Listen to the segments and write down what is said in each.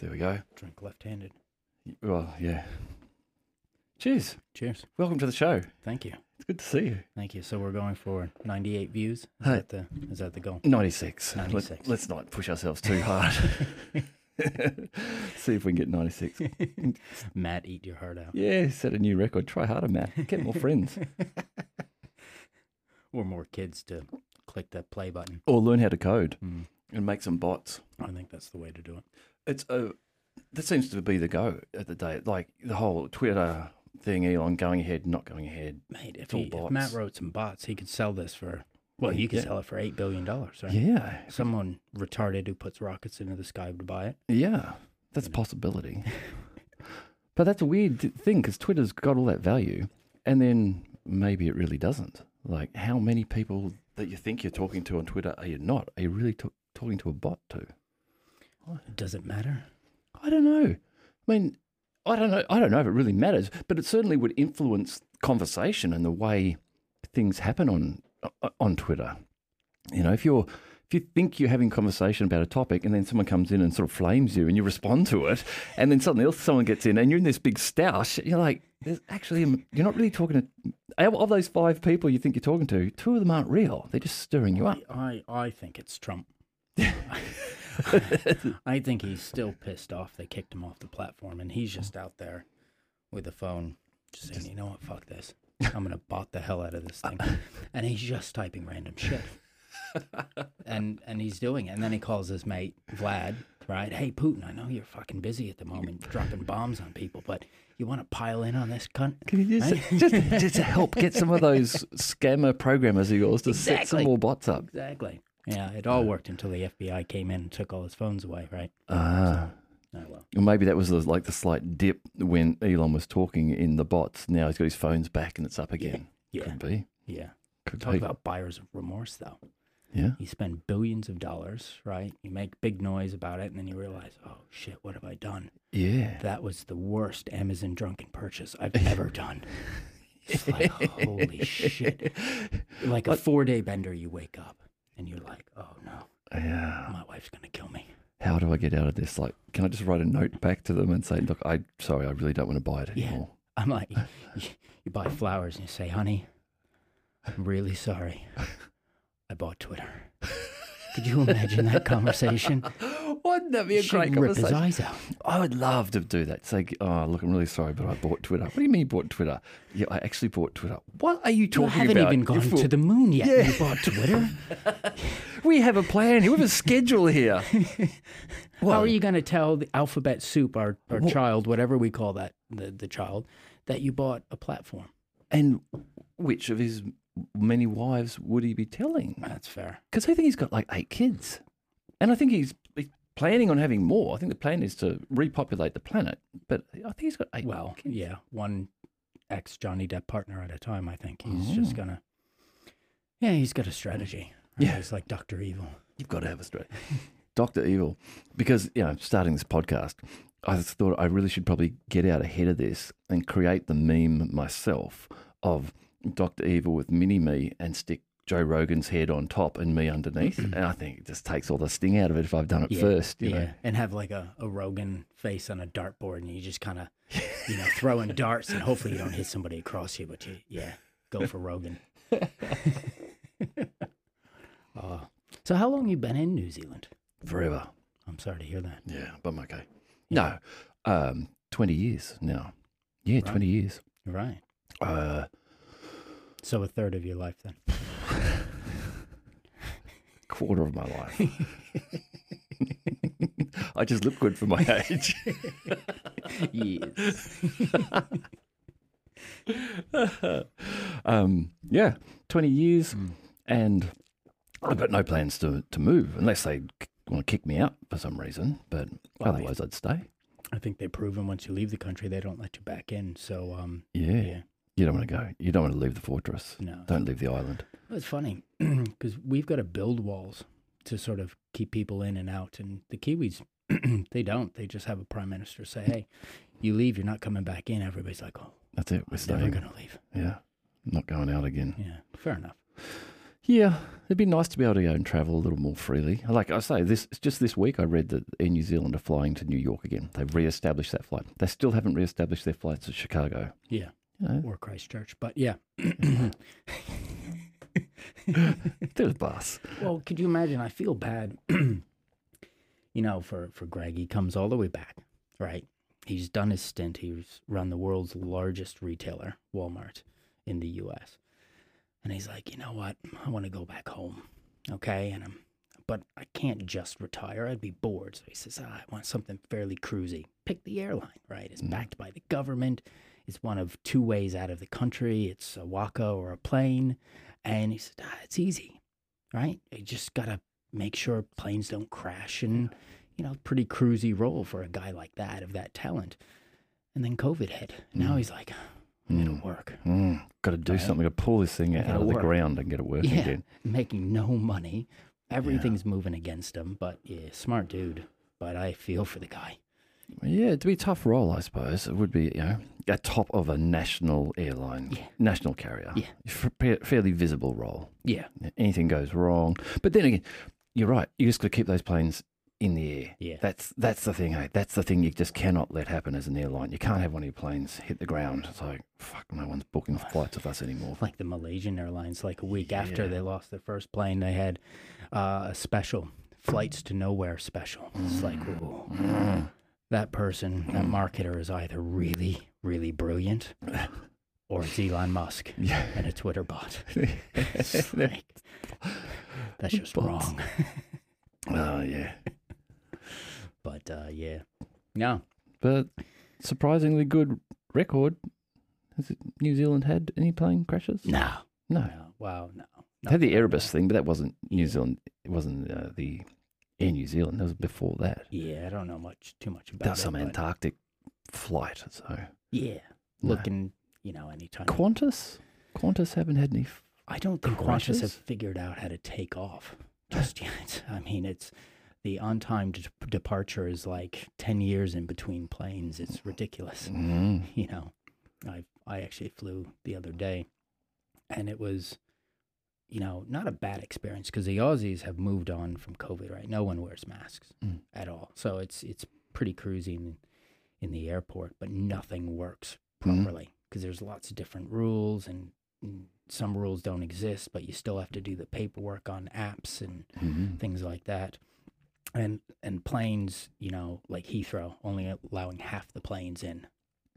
There we go. Drink left-handed. Well, yeah. Cheers. Cheers. Welcome to the show. Thank you. It's good to see you. Thank you. So we're going for 98 views. Is Hey. that the is that the goal? 96. 96. Let, us not push ourselves too hard. see if we can get 96. Matt, eat your heart out. Yeah, set a new record. Try harder, Matt. Get more friends. Or more kids to click that play button. Or learn how to code Mm. and make some bots. I think that's the way to do it. It's a. That seems to be the go at the day. Like the whole Twitter thing, Elon going ahead, not going ahead. Mate, if, he, if. Matt wrote some bots, he could sell this for well, you could Yeah. sell it for eight billion dollars, right? Yeah, Someone retarded who puts rockets into the sky would buy it. yeah, that's a possibility. but that's a weird thing because Twitter's got all that value, and then maybe it really doesn't. Like, how many people that you think you're talking to on Twitter are you not? Are you really t- talking to a bot to? Does it matter? I don't know. I mean, I don't know. I don't know if it really matters, but it certainly would influence conversation and the way things happen on on Twitter. You know, if you're if you think you're having conversation about a topic and then someone comes in and sort of flames you and you respond to it, and then something else someone gets in and you're in this big stoush, you're like, there's actually um, you're not really talking to of those five people you think you're talking to. Two of them aren't real. They're just stirring you up. I, I think it's Trump. I think he's still pissed off. They kicked him off the platform, and he's just out there with the phone, just saying, "You know what? Fuck this. I'm gonna bot the hell out of this thing." And he's just typing random shit, and and he's doing it. And then he calls his mate Vlad, right? Hey Putin, I know you're fucking busy at the moment, dropping bombs on people, but you want to pile in on this cunt? Can you just, Right? just, just to help get some of those scammer programmers of yours to set some more bots up? Exactly. Yeah, it all worked until the FBI came in and took all his phones away, right? Ah. Oh well. Or maybe that was the, like the slight dip when Elon was talking in the bots. Now he's got his phones back and it's up again. Yeah. Could be. Yeah. Could Talk be. about buyers of remorse, though. yeah. You spend billions of dollars, right? You make big noise about it, and then you realize, oh shit, what have I done? Yeah. That was the worst Amazon drunken purchase I've ever done. It's like, holy shit. Like a four day bender, you wake up and you're like, oh no, Yeah. my wife's going to kill me. How do I get out of this? Like, can I just write a note back to them and say, look, I sorry, I really don't want to buy it Yeah. anymore. I'm like, you, you buy flowers and you say, honey, I'm really sorry. I bought Twitter. Could you imagine that conversation? Wouldn't that be a She'd great rip his conversation? eyes out. I would love to do that. Say, oh, look, I'm really sorry, but I bought Twitter. What do you mean you bought Twitter? Yeah, I actually bought Twitter. What are you talking about? You haven't about? even gone to the moon yet. Yeah. You bought Twitter. We have a plan here. We have a schedule here. How are you going to tell the alphabet soup, our, our child, whatever we call that, the, the child, that you bought a platform? And which of his many wives would he be telling? That's fair. Because I think he's got like eight kids. And I think he's, he's planning on having more. I think the plan is to repopulate the planet. But I think he's got eight Well, kids. yeah, one ex Johnny Depp partner at a time. I think he's oh. just gonna. Yeah, he's got a strategy. right? Yeah. he's like Doctor Evil. You've got to have a strategy, Dr. Evil. Because, you know, starting this podcast, I just thought I really should probably get out ahead of this and create the meme myself of Dr. Evil with mini me and stick Joe Rogan's head on top and me underneath. and I think it just takes all the sting out of it if I've done it Yeah, first. You yeah, know? and have like a, a Rogan face on a dartboard, and you just kind of, you know, throwing darts, and hopefully you don't hit somebody across you, but you, yeah, go for Rogan. uh, so how long you been in New Zealand? Forever. I'm sorry to hear that. Yeah, but I'm okay. No, um, 20 years now. Yeah, 20 years. Right. Uh, So a third of your life then. Quarter of my life. I just look good for my age. yes. um, yeah, 20 years, and I've got no plans to, to move unless they want to kick me out for some reason. But Well, otherwise, I'd stay. I think they've proven once you leave the country, they don't let you back in. So, um, Yeah. yeah, You don't want to go. You don't want to leave the fortress. no. Don't leave the island. It's funny because we've got to build walls to sort of keep people in and out, and the Kiwis, they don't. They just have a prime minister say, "Hey, you leave, you're not coming back in." Everybody's like, "Oh, That's it. We're I'm never going to leave." Yeah. Not going out again. Yeah, fair enough. Yeah, it'd be nice to be able to go and travel a little more freely. Like I say, this just this week I read that Air New Zealand are flying to New York again. They've re-established that flight. They still haven't re-established their flights to Chicago. Yeah. Know, Or Christchurch. But yeah. they're. Well, could you imagine? I feel bad, you know, for, for Greg. He comes all the way back, right? He's done his stint. He's run the world's largest retailer, Walmart, in the U.S. And he's like, you know what? I want to go back home, okay? And I'm, but I can't just retire. I'd be bored. So he says, ah, I want something fairly cruisy. Pick the airline, right? It's Mm. backed by the government. It's one of two ways out of the country. It's a Waka or a plane. And he said, ah, it's easy, right? You just got to make sure planes don't crash and, you know, pretty cruisy role for a guy like that, of that talent. And then COVID hit. Now Mm. he's like, it'll Mm. work. Mm, got to do Right. something to pull this thing out of the work. ground and get it working Yeah. again. Making no money. Everything's moving against him. But yeah, smart dude. But I feel for the guy. Yeah, it'd be a tough role, I suppose. It would be, you know, at top of a national airline, Yeah. national carrier. Yeah. F- fairly visible role. Yeah. Anything goes wrong. But then again, you're right. You just got to keep those planes in the air. Yeah. That's that's the thing. Hey, that's the thing you just cannot let happen as an airline. You can't have one of your planes hit the ground. It's like fuck, no one's booking flights with us anymore. like the Malaysian Airlines, like a week after Yeah. they lost their first plane, they had uh, a special flights to nowhere special. It's like, ooh, Mm. That person, that marketer is either really, really brilliant or it's Elon Musk Yeah. and a Twitter bot. Like, that's just wrong. oh yeah. But uh, yeah, no, But surprisingly good record. Has it, New Zealand had any plane crashes? no, No. no, wow, no. They had the Erebus thing, but that wasn't New Yeah. Zealand. It wasn't uh, the Air New Zealand. That was before that. Yeah, I don't know much, too much about That was some but Antarctic flight. So Yeah, No. looking, you know, anytime. Qantas, Qantas haven't had any. f- I don't think Qantas crashes? have figured out how to take off just yet. I mean, it's the on-time de- departure is like ten years in between planes. It's ridiculous. Mm. You know, I I actually flew the other day, and it was, you know, not a bad experience because the Aussies have moved on from COVID. Right, no one wears masks Mm. at all, so it's it's pretty cruising in the airport, but nothing works Mhm. properly because there's lots of different rules and, and some rules don't exist, but you still have to do the paperwork on apps and Mhm. things like that. And and planes, you know, like Heathrow, only allowing half the planes in,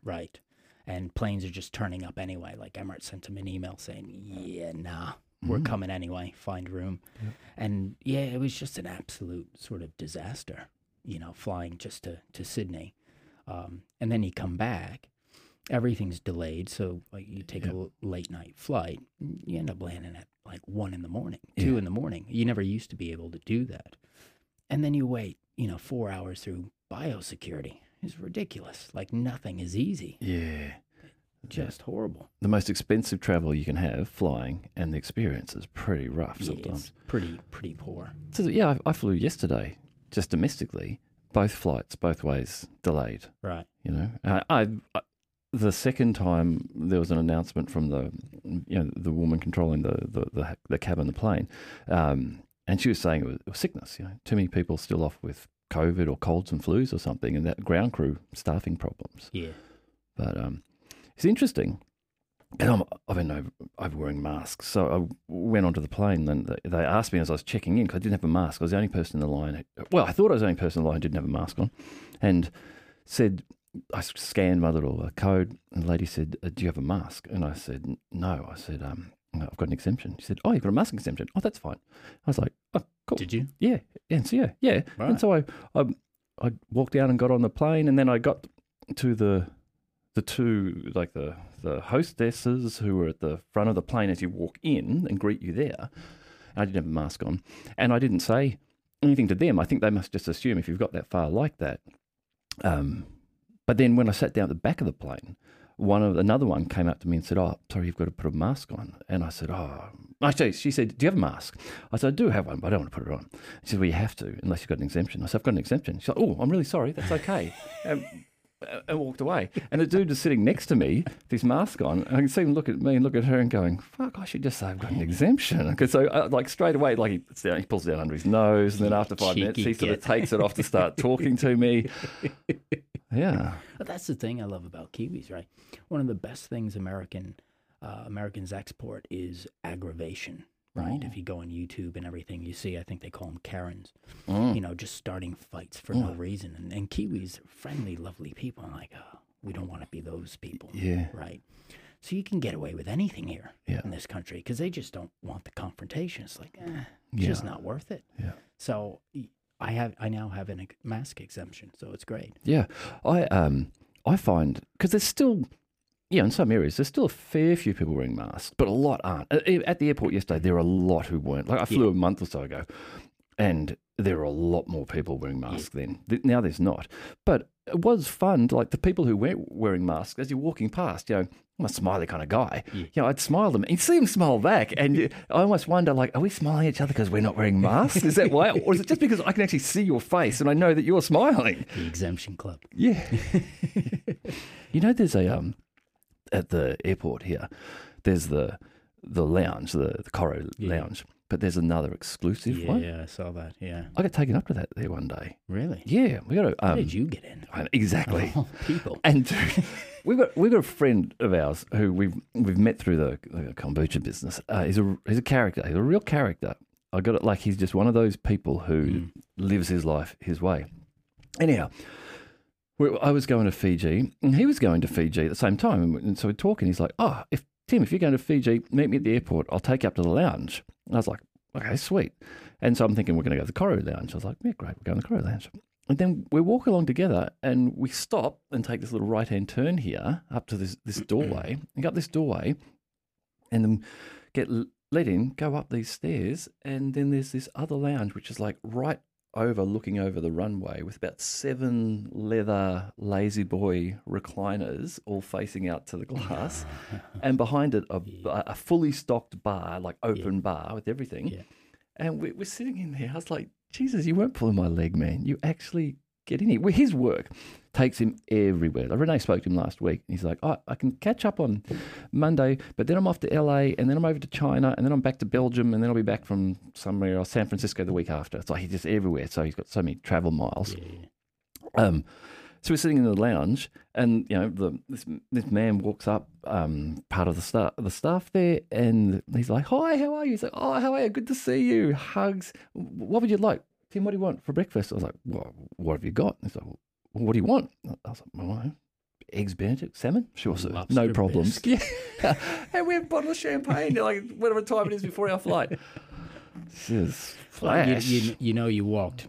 right? And planes are just turning up anyway. Like Emirates sent him an email saying, "Yeah, nah, we're Mm. coming anyway. Find room." Yeah. And yeah, it was just an absolute sort of disaster, you know, flying just to to Sydney, um, and then you come back, everything's delayed. So like, you take a Yeah. l- late night flight, you end up landing at like one in the morning, two Yeah. in the morning. You never used to be able to do that, and then you wait, you know, four hours through biosecurity. It's ridiculous. Like nothing is easy. Yeah. Just horrible. The most expensive travel you can have, flying, and the experience is pretty rough Yeah, sometimes. it's pretty pretty poor. So yeah, I, I flew yesterday, just domestically, both flights, both ways delayed. Right. You know, I, I, I the second time there was an announcement from the you know the woman controlling the the, the, the cab on the plane, um, and she was saying it was, it was sickness. You know, too many people still off with COVID or colds and flus or something, and that ground crew staffing problems. Yeah. But um, it's interesting. And I'm, I've been over, over wearing masks. So I went onto the plane and they- asked me as I was checking in because I didn't have a mask. I was the only person in the line. Well, I thought I was the only person in the line who didn't have a mask on. And said, I scanned my little uh, code and the lady said, uh, Do you have a mask? And I said, No. I said, um, I've got an exemption. She said, Oh, you've got a mask exemption. Oh, that's fine. I was like, Oh, cool. Did you? Yeah, and so yeah, yeah. Right. And so I, I, I walked down and got on the plane, and then I got to the, the two like the the hostesses who were at the front of the plane as you walk in and greet you there. I didn't have a mask on, and I didn't say anything to them. I think they must just assume if you've got that far like that. Um, but then when I sat down at the back of the plane, one of another one came up to me and said, "Oh, sorry, you've got to put a mask on." And I said, "Oh." Actually, she said, "Do you have a mask?" I said, "I do have one, but I don't want to put it on." She said, "Well, you have to unless you've got an exemption." I said, "I've got an exemption." She's like, "Oh, I'm really sorry. That's okay." um, and walked away. And the dude was sitting next to me with his mask on. And I can see him look at me and look at her and going, fuck, I should just say I've got an exemption. Because so, uh, like, straight away, like, he, down, he pulls it down under his nose. And then after five minutes, he sort of takes it off to start talking to me. Yeah. But that's the thing I love about Kiwis, right? One of the best things American uh, Americans export is aggravation, right? If you go on YouTube and everything, you see, I think they call them Karens, Mm. you know, just starting fights for no reason. And, and Kiwis are friendly, lovely people. I'm like, oh, we don't want to be those people, Yeah. right? So you can get away with anything here Yeah. in this country because they just don't want the confrontation. It's like, eh, it's just not worth it. Yeah. So I have, I now have a mask exemption, so it's great. Yeah, I um I find because there's still yeah in some areas there's still a fair few people wearing masks, but a lot aren't. At the airport yesterday, there were a lot who weren't. Like I flew a month or so ago, and there were a lot more people wearing masks then. Now there's not, but it was fun. Like the people who weren't wearing masks, as you're walking past, you know. I'm a smiley kind of guy. Yeah. You know, I'd smile them. You see them smile back, and I almost wonder, like, are we smiling at each other because we're not wearing masks? Is that why, or is it just because I can actually see your face and I know that you're smiling? The exemption club. Yeah. you know, there's a um at the airport here. There's the the lounge, the the Koru Yeah. lounge, but there's another exclusive Yeah, one. yeah, I saw that. Yeah. I got taken up to that there one day. Really? Yeah, we got How um, did you get in? I- exactly. Oh, people. And we've got we've got a friend of ours who we've we've met through the, the kombucha business. Uh, he's a he's a character. He's a real character. I got it like he's just one of those people who Mm. lives his life his way. Anyhow, we, I was going to Fiji and he was going to Fiji at the same time, and so we're talking. He's like, "Oh, if Tim, if you're going to Fiji, meet me at the airport. I'll take you up to the lounge." And I was like, "Okay, sweet." And so I'm thinking we're going to go to the Koru Lounge. I was like, "Yeah, great, we're going to the Koru Lounge." And then we walk along together and we stop and take this little right hand turn here up to this, this doorway and go up this doorway and then get let in, go up these stairs. And then there's this other lounge, which is like right over looking over the runway with about seven leather lazy boy recliners all facing out to the glass. and behind it, a, a fully stocked bar, like open bar with everything. Yeah. And we, we're sitting in there. I was like, Jesus, you weren't pulling my leg, man. You actually get in here. Well, his work takes him everywhere. Like Renee spoke to him last week. And he's like, oh, I can catch up on Monday, but then I'm off to LA and then I'm over to China and then I'm back to Belgium and then I'll be back from somewhere else, San Francisco the week after. It's like he's just everywhere. So he's got so many travel miles. Yeah. Um, so we're sitting in the lounge, and you know, the, this this man walks up, um, part of the staff, the staff there, and he's like, "Hi, how are you?" He's like, "Oh, how are you? Good to see you." Hugs. What would you like, Tim? What do you want for breakfast? I was like, "Well, what have you got?" He's like, well, "What do you want?" I was like, well, Eggs Benedict, salmon, sure, sir, no problems. Yeah, and we have a bottle of champagne, like whatever time it is before our flight. This is Well, you, flash. you, you know, you walked,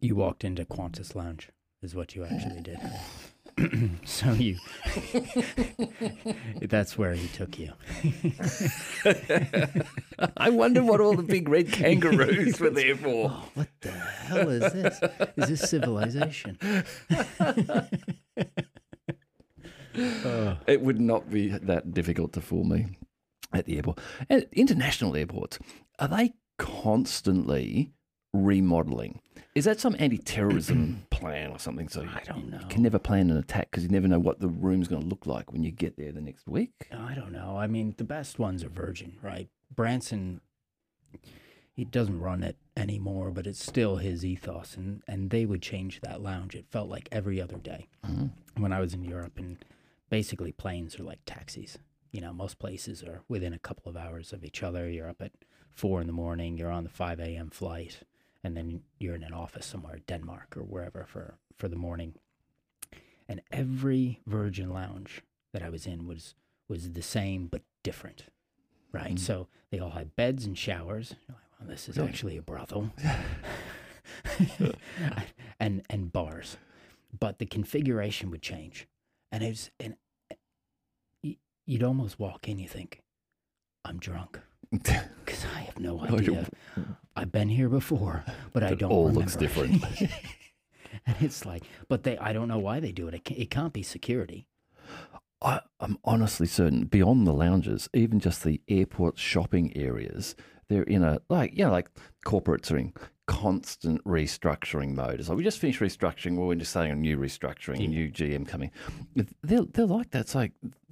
you walked into Qantas Lounge, is what you actually did. so you, that's where he took you. I wonder what all the big red kangaroos were there for. Oh, what the hell is this? Is this civilization? Oh, It would not be that difficult to fool me at the airport. And international airports, are they constantly remodeling? Is that some anti terrorism plan or something? So I don't know. you can never plan an attack because you never know what the room's going to look like when you get there the next week. Oh, I don't know. I mean, the best ones are Virgin, right? Branson, he doesn't run it anymore, but it's still his ethos, and and they would change that lounge. It felt like every other day mm-hmm. when I was in Europe, and basically planes are like taxis. You know, most places are within a couple of hours of each other. You're up at four in the morning. You're on the five a.m. flight, and then you're in an office somewhere, Denmark or wherever, for for the morning. And every Virgin lounge that I was in was was the same but different, right? Mm. So they all had beds and showers. You're like, well, this is Really? actually a brothel, and and bars, but the configuration would change, and it was and eh, you'd almost walk in, you think, I'm drunk because I have no idea. I've been here before, but I don't. all remember. looks different. and it's like, but they, I don't know why they do it. It, ca- it can't be security. I, I'm honestly certain beyond the lounges, even just the airport shopping areas, they're in a like you know like corporates are in constant restructuring mode. It's like we just finished restructuring. Well, we're just saying a new restructuring, a new GM coming. They're, they're like that. It's like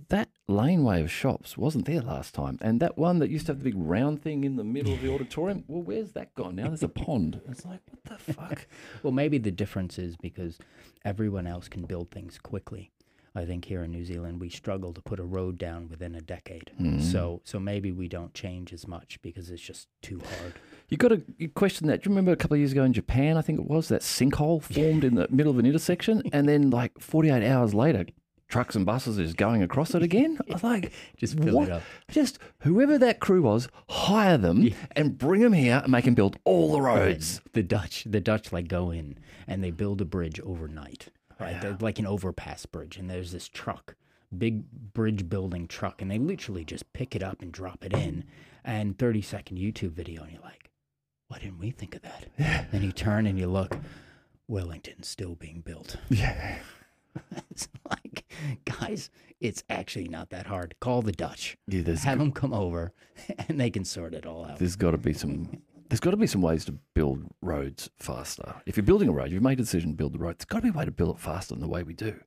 that laneway of shops wasn't there last time, and that one that used to have the big round thing in the middle of the auditorium. Well, where's that gone now? There's a pond. It's like what the fuck. Well, maybe the difference is because everyone else can build things quickly. I think here in New Zealand we struggle to put a road down within a decade. Hmm. So so maybe we don't change as much because it's just too hard. You got to you question that. Do you remember a couple of years ago in Japan? I think it was that sinkhole formed in the middle of an intersection, and then like 48 hours later, trucks and buses is going across it again. I was like, Just fill what? it up. Just whoever that crew was, hire them and bring them here and make them build all the roads. The Dutch the Dutch like go in and they build a bridge overnight. Right? They're like an overpass bridge and there's this truck, big bridge building truck and they literally just pick it up and drop it in and 30 second YouTube video and you're like, why didn't we think of that? Then you turn and you look, Wellington's still being built. Yeah. it's like, guys, it's actually not that hard. Call the Dutch. Yeah, Have them come over and they can sort it all out. there's got to be some. There's got to be some ways to build roads faster. If you're building a road, you've made a decision to build the road. There's got to be a way to build it faster than the way we do.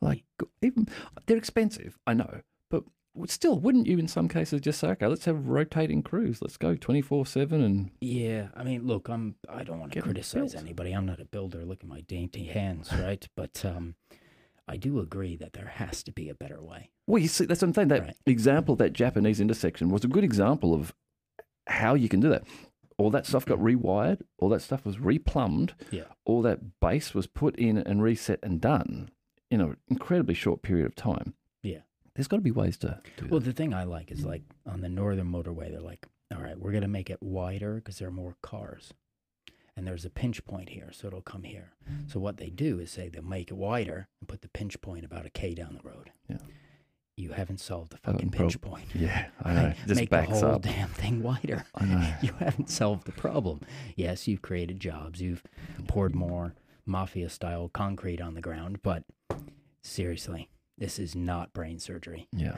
Like even they're expensive, I know, but still, wouldn't you in some cases just say, okay, let's have rotating crews. Let's go twenty four seven and Yeah, I mean, look, I'm I don't want to criticize anybody. I'm not a builder. Look at my dainty hands, right? but um, I do agree that there has to be a better way. Well, you see, that's what I'm saying. That Right. example, that Japanese intersection, was a good example of how you can do that. All that stuff got rewired. All that stuff was replumbed. Yeah. All that base was put in and reset and done in an incredibly short period of time. Yeah. There's got to be ways to do Well, that. the thing I like is like on the northern motorway, they're like, all right, we're gonna make it wider because there are more cars, and there's a pinch point here, so it'll come here. So what they do is say they'll make it wider and put the pinch point about a k down the road. Yeah. You haven't solved the Haven't fucking prob- pinch point. Yeah, I know. Just Make the whole up. damn thing wider. I know. you haven't solved the problem. Yes, you've created jobs, you've poured more mafia style concrete on the ground, but seriously, this is not brain surgery. Yeah.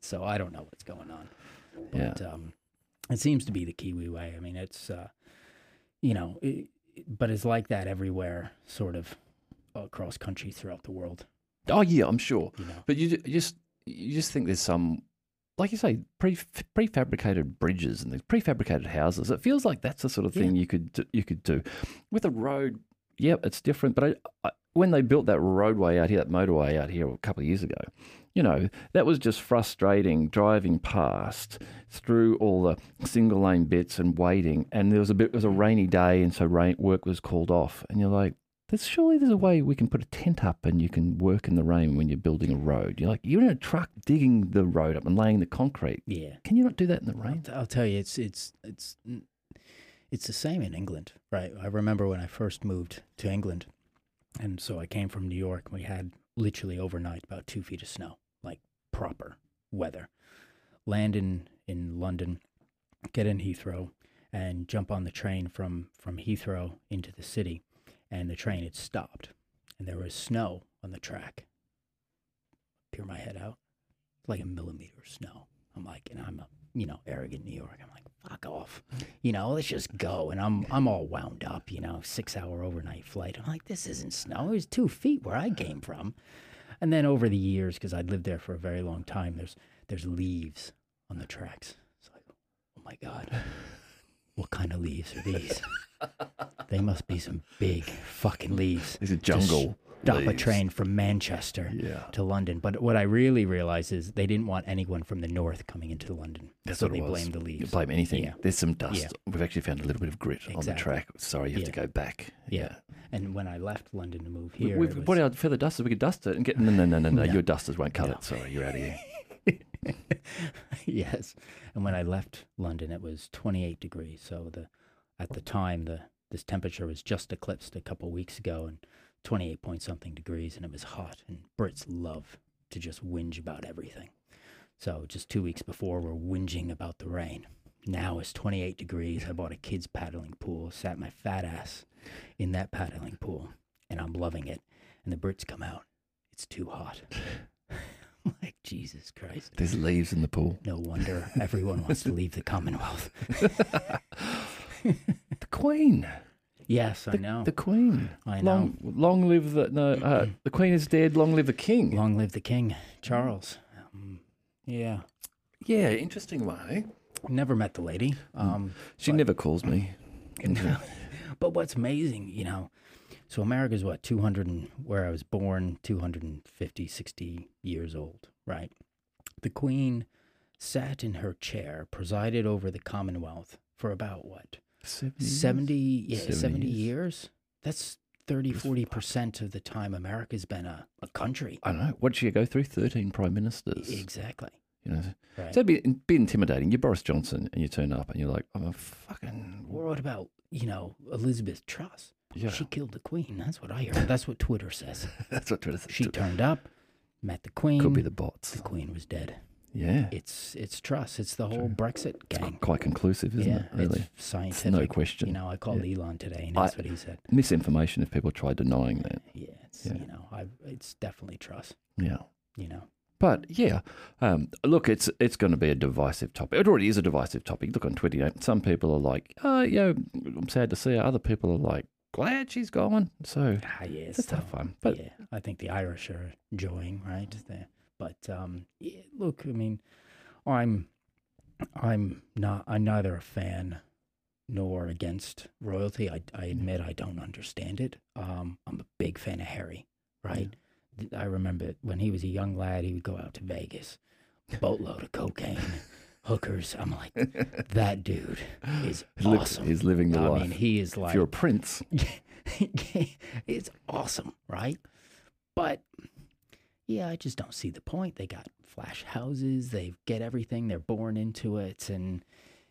So I don't know what's going on. Yeah. But um, it seems to be the Kiwi way. I mean, it's, uh, you know, it, but it's like that everywhere, sort of across country throughout the world, Oh yeah, I'm sure. you know. But you just you just think there's some, like you say, pre prefabricated bridges and things, prefabricated houses. It feels like that's the sort of thing you could do, you could do with a road. Yep, it's different. But I, I, when they built that roadway out here, that motorway out here a couple of years ago, you know, that was just frustrating driving past through all the single lane bits and waiting. And there was a bit, it was a rainy day, and so rain work was called off. And you're like, there's surely there's a way we can put a tent up and you can work in the rain when you're building a road. You're like you're in a truck digging the road up and laying the concrete. Yeah. Can you not do that in the I'll, rain? t- I'll tell you, it's it's it's it's the same in England, right? I remember when I first moved to England, and so I came from New York. We had literally overnight about two feet of snow, like proper weather. Land in in London, get in Heathrow, and jump on the train from from Heathrow into the city, and the train had stopped, and there was snow on the track. Peer my head out, like a millimeter of snow. I'm like, and I'm a you know arrogant New York. I'm like, fuck off, you know, let's just go. And I'm I'm all wound up, you know, six hour overnight flight. I'm like, this isn't snow. It was two feet where I came from. And then over the years, because I'd lived there for a very long time, there's there's leaves on the tracks. It's like, oh my god, what kind of leaves are these? they must be some big fucking leaves. It's a jungle. Stop a train from Manchester Yeah. to London. But what I really realized is they didn't want anyone from the north coming into London. That's so what it they was. blamed the leaves. You blame anything. Yeah. There's some dust. Yeah. We've actually found a little bit of grit on the track. Sorry, you have to go back. Yeah. And when I left London to move here, We've it brought was- our feather dusters. We could dust it and get. No, no, no, no, no. No. Your dusters won't cut No. it. Sorry, you're out of here. yes. And when I left London, it was 28 degrees. So the at the time, the this temperature was just eclipsed a couple weeks ago, and 28 point something degrees, and it was hot. And Brits love to just whinge about everything. So just two weeks before, we're whinging about the rain. Now it's 28 degrees. I bought a kids paddling pool, sat my fat ass in that paddling pool, and I'm loving it. And the Brits come out. It's too hot. Like, Jesus Christ. There's leaves in the pool. No wonder everyone wants to leave the Commonwealth. the Queen. Yes, I The, know. the Queen. I know. Long, long live the no. Uh, the Queen is dead. Long live the King. Long live the king, Charles. Um, yeah, Yeah, interesting one. Eh? never met the lady. Um, She but- never calls me. but what's amazing, you know, so America's what, 200 and where I was born, 250, 60 years old, right? The Queen sat in her chair, presided over the Commonwealth for about what, 70? 70, yeah, 70 70 years. years? That's 30, 40% of the time America's been a, a country. I don't know. What did she go through? Thirteen prime ministers. Exactly. You know, Right. so it'd be, it'd be intimidating. You're Boris Johnson, and you turn up, and you're like, I'm a fucking Or what about, you know, Elizabeth Truss? yeah. She killed the Queen. That's what I heard. That's what Twitter says. That's what Twitter says. She turned up, met the Queen. could be the bots. the Queen was dead. Yeah, It's it's Truss. It's the whole Brexit gang. quite conclusive, isn't yeah, it? Really, it's scientific. question. You know, I called Elon today, and I- that's what he said. misinformation. If people try denying that, Yeah, it's Yeah. you know, I it's definitely Truss. yeah. You know, But yeah, um, look, it's it's going to be a divisive topic. It already is a divisive topic. Look on Twitter. You know, some people are like, "Oh, yeah, I'm sad to see her." Other people are like, "Glad she's gone." So ah, yeah, it's a tough one. But yeah, I think the Irish are enjoying right there. But um, yeah, look, I mean, I'm I'm not I'm neither a fan nor against royalty. I I admit I don't understand it. Um, I'm a big fan of Harry. Right. Th- I remember when he was a young lad, he would go out to Vegas, boatload of cocaine, hookers. I'm like, that dude is He awesome. he's living the I life. mean, he is if like you're a prince, it's awesome, right? But yeah, I just don't see the point. They got flash houses, they get everything, they're born into it, and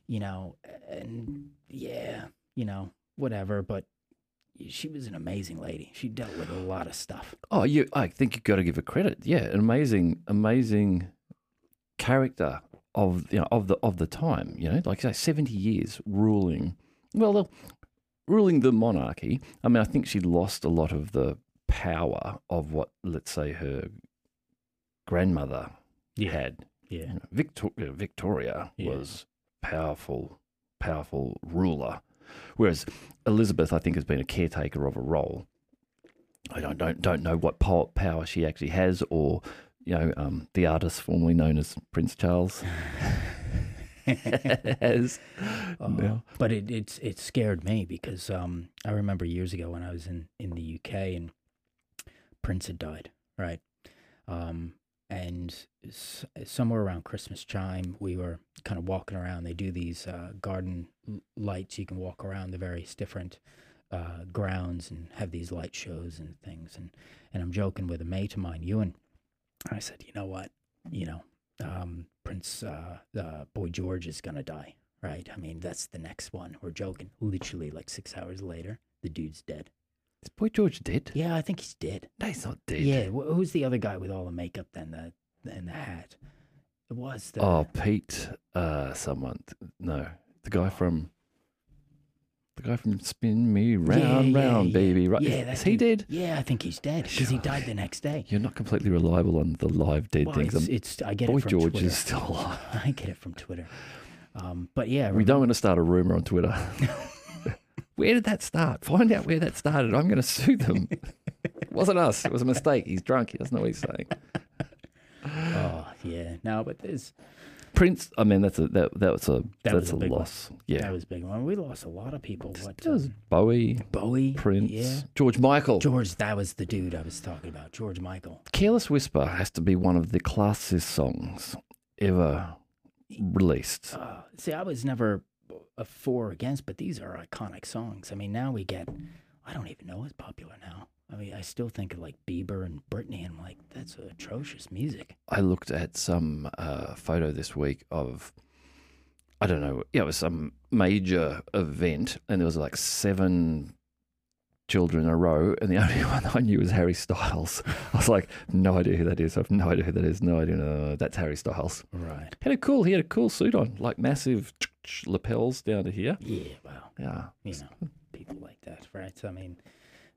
you know, and yeah, you know, whatever. But she was an amazing lady. She dealt with a lot of stuff. oh, you, I think you've got to give her credit. Yeah, an amazing, amazing character of you know of the of the time. You know, like I say, seventy years ruling. Well, ruling the monarchy. I mean, I think she lost a lot of the power of what, let's say, her grandmother had. Yeah, You know, Victoria, Victoria Yeah. was powerful, powerful ruler, whereas Elizabeth, I think, has been a caretaker of a role. I don't don't, don't know what po- power she actually has, or you know, um, the artist formerly known as Prince Charles has. Uh, now. But it it's it scared me because um I remember years ago when I was in in the UK and Prince had died, right? Um and s- somewhere around Christmas chime, we were kind of walking around. They do these uh, garden l- lights. You can walk around the various different uh, grounds and have these light shows and things. And and I'm joking with a mate of mine, Ewan. I said, you know what, you know, um, Prince uh, uh, Boy George is gonna die, right? I mean, that's the next one. We're joking. Literally, like six hours later, the dude's dead. Is Boy George dead? Yeah, I think he's dead. No, he's not dead. Yeah, wh- who's the other guy with all the makeup then the and the hat? It was the Oh, Pete, uh, someone. No, the guy from. The guy from Spin Me Round, yeah, Round, yeah. baby. Right? Yeah, is, is he dead? Yeah, I think he's dead because he died the next day. You're not completely reliable on the live dead Well, things. it's, Um, it's I get Boy it from George Twitter. is still alive. I get it from Twitter. Um, but yeah, We don't want to start a rumor on Twitter. where did that start? Find out where that started. I'm going to sue them. it wasn't us. It was a mistake. He's drunk. He doesn't know what he's saying. Oh yeah, no, but there's Prince. I mean, that's a that that was a That that's was a a, big one. loss. Yeah, that was a big one. We lost a lot of people. What was um, Bowie, Bowie, Prince, yeah, George Michael. George. That was the dude I was talking about. George Michael. Careless Whisper has to be one of the classiest songs ever released. Uh, see, I was never a for or against, but these are iconic songs. I mean, now we get. I don't even know what's popular now. I mean, I still think of like Bieber and Britney, and I'm like, that's atrocious music. I looked at some uh, photo this week of, I don't know, yeah, it was some major event, and there was like seven children in a row, and the only one I knew was Harry Styles. I was like, no idea who that is. I have no idea who that is. No idea. No, that's Harry Styles. Right. Had a cool. He had a cool suit on, like massive lapels down to here. Yeah. Well, Yeah, you know, people like that, right? I mean,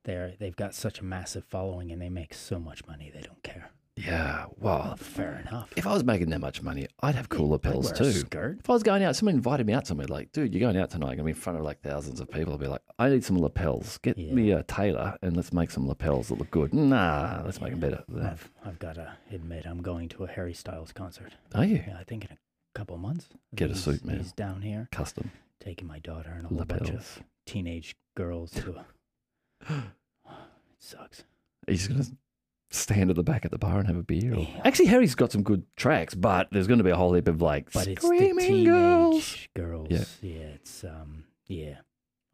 they're they've got such a massive following, and they make so much money, they don't care. Yeah. Well, oh, fair enough. If I was making that much money, I'd have cooler I'd lapels too. skirt. If I was going out, someone invited me out somewhere, like, dude, you're going out tonight, going to be in front of like thousands of people. I'd be like, I need some lapels. Get Yeah. me a tailor and let's make some lapels that look good. Nah, let's make them better. I've, I've got to admit, I'm going to a Harry Styles concert. Are you? Yeah, I think in a couple of months. Get a suit, man. He's down here Custom taking my daughter and a whole bunch of teenage girls to a. it sucks. He's going to stand at the back of the bar and have a beer. Or... Yeah. Actually, Harry's got some good tracks, but there's going to be a whole heap of like But screaming girls. girls. Yeah. Yeah. it's um, yeah.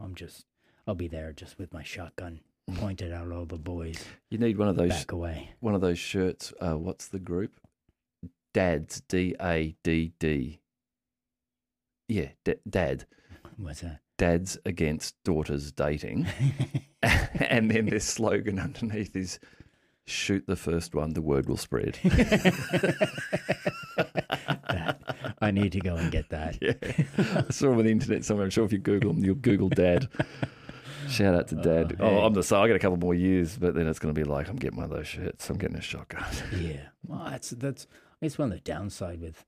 I'm just, I'll be there just with my shotgun pointed out all the boys. You need one of those back away. one of those shirts. Uh, what's the group? Dads. D A D D. Yeah, d- dad. What's that? Dads against daughters dating, and then their slogan underneath is "Shoot the first one, the word will spread." That- I need to go and get that. yeah, I saw them on the internet somewhere. I'm sure if you Google them, you'll Google Dad. Shout out to oh, Dad. Oh, Oh, hey. I'm the same. I got a couple more years, but then it's going to be like I'm getting one of those shirts. I'm getting a shotgun. Yeah. Well, that's that's it's one of the downside with,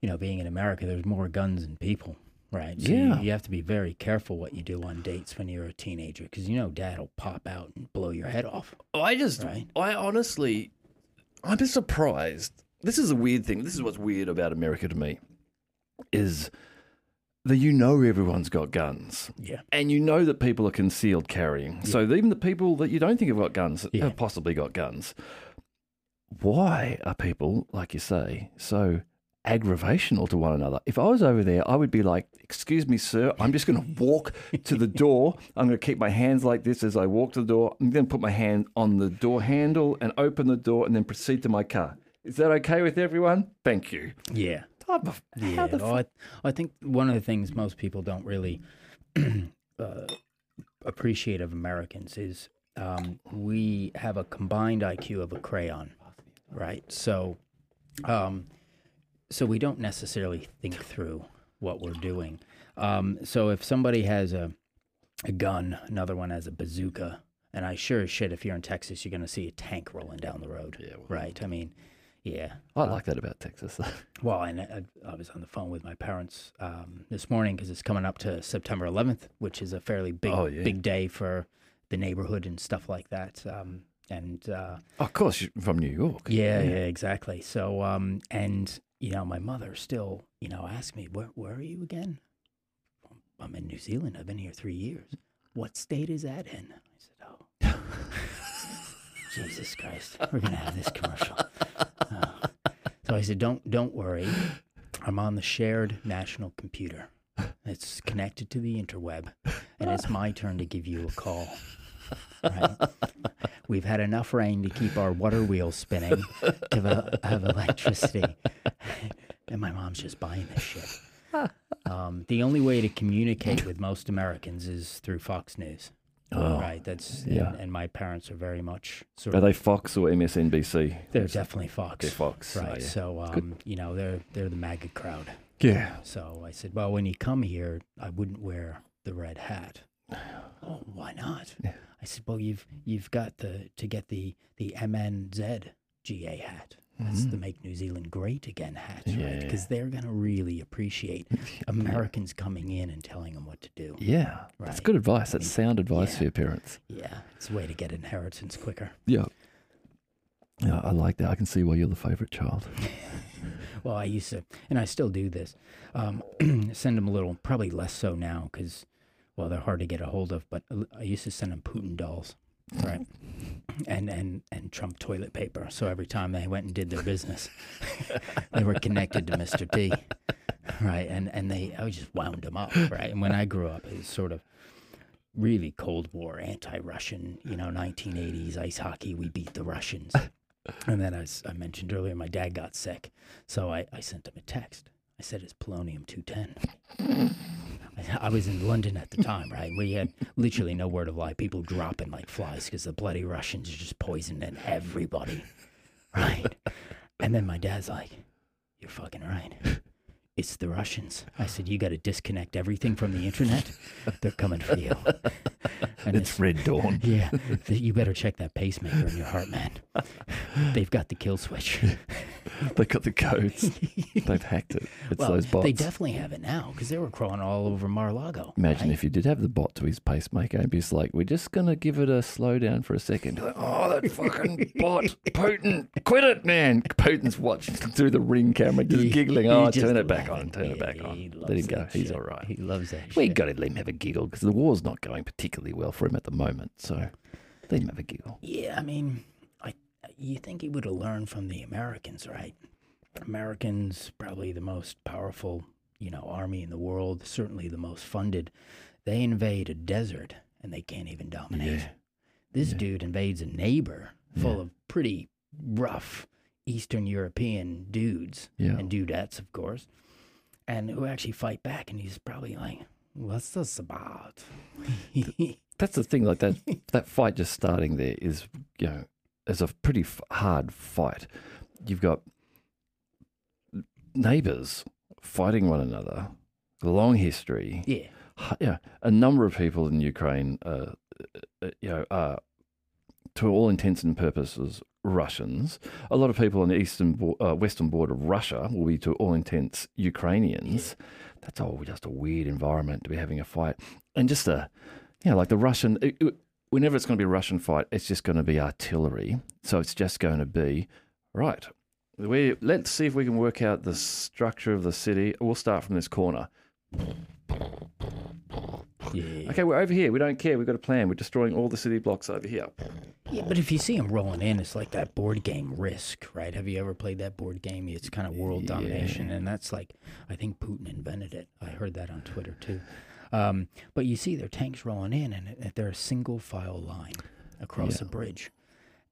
you know, being in America. There's more guns than people, right? So Yeah. You, you have to be very careful what you do on dates when you're a teenager, because you know Dad will pop out and blow your head off. Oh, I just, Right. I honestly, I'm just surprised. This is a weird thing. This is what's weird about America to me, is that you know everyone's got guns. Yeah. And you know that people are concealed carrying. So even the people that you don't think have got guns Yeah. have possibly got guns. Why are people, like you say, so aggravational to one another? If I was over there, I would be like, Excuse me, sir, I'm just going to walk to the door. I'm going to keep my hands like this as I walk to the door. I'm going to put my hand on the door handle and open the door and then proceed to my car. Is that okay with everyone? Thank you. Yeah. Type of, Yeah. well, I, I think one of the things most people don't really uh, appreciate of Americans is um, we have a combined IQ of a crayon, right? So, um, so we don't necessarily think through what we're doing. Um, so if somebody has a a gun, another one has a bazooka, and I sure as shit, if you're in Texas, you're going to see a tank rolling down the road, Yeah, well- right? I mean, yeah. I like that about Texas. Well, and I, I was on the phone with my parents um, this morning because it's coming up to September 11th, which is a fairly big, Oh, yeah. big day for the neighborhood and stuff like that. Um, and uh, of course, from New York. yeah, yeah, exactly. So, um, and you know, my mother still, you know, asked me, "Where, where are you again?" I'm in New Zealand. I've been here three years. What state is that in? I said, "Oh, Jesus Christ, we're gonna have this commercial." Oh. So I said, "Don't, don't worry. I'm on the shared national computer. It's connected to the interweb, and it's my turn to give you a call." Right? We've had enough rain to keep our water wheels spinning, to have, electricity. and my mom's just buying this shit. Um, the only way to communicate with most Americans is through Fox News. Oh, right. That's yeah. and, and my parents are very much sort Are of they Fox or MSNBC? they're definitely Fox. They're Fox. oh, Right. yeah. So um, you know, they're they're the MAGA crowd. yeah. So I said, Well, when you come here, I wouldn't wear the red hat. oh, why not? Yeah. I said, Well, you've you've got the to get the the MNZ GA hat. That's the Make New Zealand Great Again hat, right? Yeah. Because they're gonna really appreciate Americans coming in and telling them what to do. Yeah. That's good advice. That's sound advice Yeah. for your parents. Yeah, it's a way to get inheritance quicker. Yeah. Yeah, I like that. I can see why you're the favourite child. Well, I used to, and I still do this. Um, send them a little, probably less so now because, well, they're hard to get a hold of. But I used to send them Putin dolls, right? And and and Trump toilet paper. So every time they went and did their business, they were connected to Mr. T, right? And and they, I just wound them up, right? And when I grew up, it was sort of really Cold War, anti-Russian, you know, 1980s ice hockey. We beat the Russians. And then, as I mentioned earlier, my dad got sick. So I, I sent him a text. I said, it's polonium 210. I, was in London at the time, right? We had literally no word of life. People dropping like flies because the bloody Russians are just poisoning everybody, right? And then my dad's like, you're fucking right. It's the Russians. I said, you got to disconnect everything from the internet. They're coming for you. And It's Red Dawn. yeah, you better check that pacemaker in your heart, man. They've got the kill switch. They've got the codes. They've hacked it. It's well, those bots. they definitely have it now because they were crawling all over Mar-a-Lago. Imagine right? if you did have the bot to his pacemaker and be just like, we're just going to give it a slowdown for a second. Like, oh, that fucking bot. Putin, quit it, man. Putin's watching through the ring camera, just giggling. Oh, just turn it back on, it. turn it Yeah, back on. Let him go. He's shit. all right. He loves that. We shit. got to let him have a giggle because the war's not going particularly well for him at the moment. So let him have a giggle. Yeah, I mean, I you think he would have learned from the Americans, right? Americans probably the most powerful, you know, army in the world, certainly the most funded. They invade a desert and they can't even dominate. Yeah. This Yeah. dude invades a neighbor full Yeah. of pretty rough Eastern European dudes Yeah. and dudettes, of course, and who actually fight back. And he's probably like, "What's this about?" That's the thing. Like that, that fight just starting there is, you know, is a pretty f- hard fight. You've got neighbors fighting one another, long history. yeah, Yeah, a number of people in Ukraine, uh, uh, you know, are to all intents and purposes Russians. A lot of people on the eastern, uh, western border of Russia will be, to all intents, Ukrainians. That's all just a weird environment to be having a fight, and just a, you know, like the Russian. It, it- whenever it's going to be a Russian fight, it's just going to be artillery. So it's just going to be right. We let's see if we can work out the structure of the city. We'll start from this corner. yeah. Okay, we're over here. We don't care. We've got a plan. We're destroying all the city blocks over here. Yeah, but if you see him rolling in, it's like that board game Risk, right? Have you ever played that board game? It's kind of world domination, and that's like I think Putin invented it. I heard that on Twitter too. Um, but you see their tanks rolling in, and they're a single file line across Yeah. a bridge.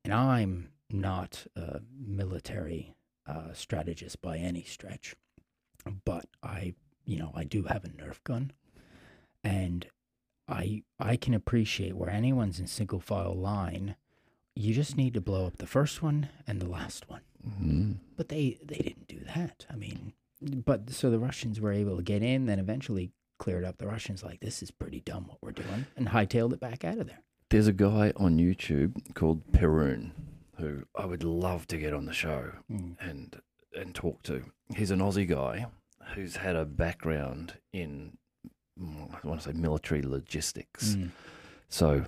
And I'm not a military uh, strategist by any stretch, but I, you know, I do have a Nerf gun, and I I can appreciate where anyone's in single file line. You just need to blow up the first one and the last one. Mhm. But they they didn't do that. I mean, but so the Russians were able to get in, then eventually cleared up. The Russians like this is pretty dumb what we're doing, and hightailed it back out of there. There's a guy on YouTube called Perun who I would love to get on the show and and talk to. He's an Aussie guy who's had a background in mm, I want to say military logistics. Mm. So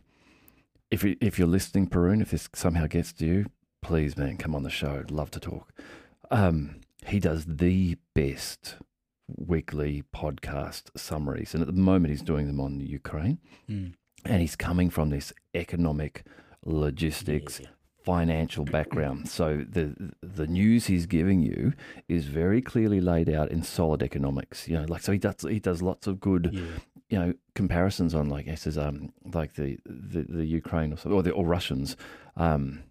if you, if you're listening, Perun, if this somehow gets to you, please, man, come on the show. I'd love to talk. Um, he does the best weekly podcast summaries, and at the moment he's doing them on Ukraine, Mm. and he's coming from this economic logistics. Yeah. Financial background, so the the news he's giving you is very clearly laid out in solid economics. You know, like so he does he does lots of good Yeah. You know comparisons on like he says um like the the, the Ukraine or so, or the or Russians um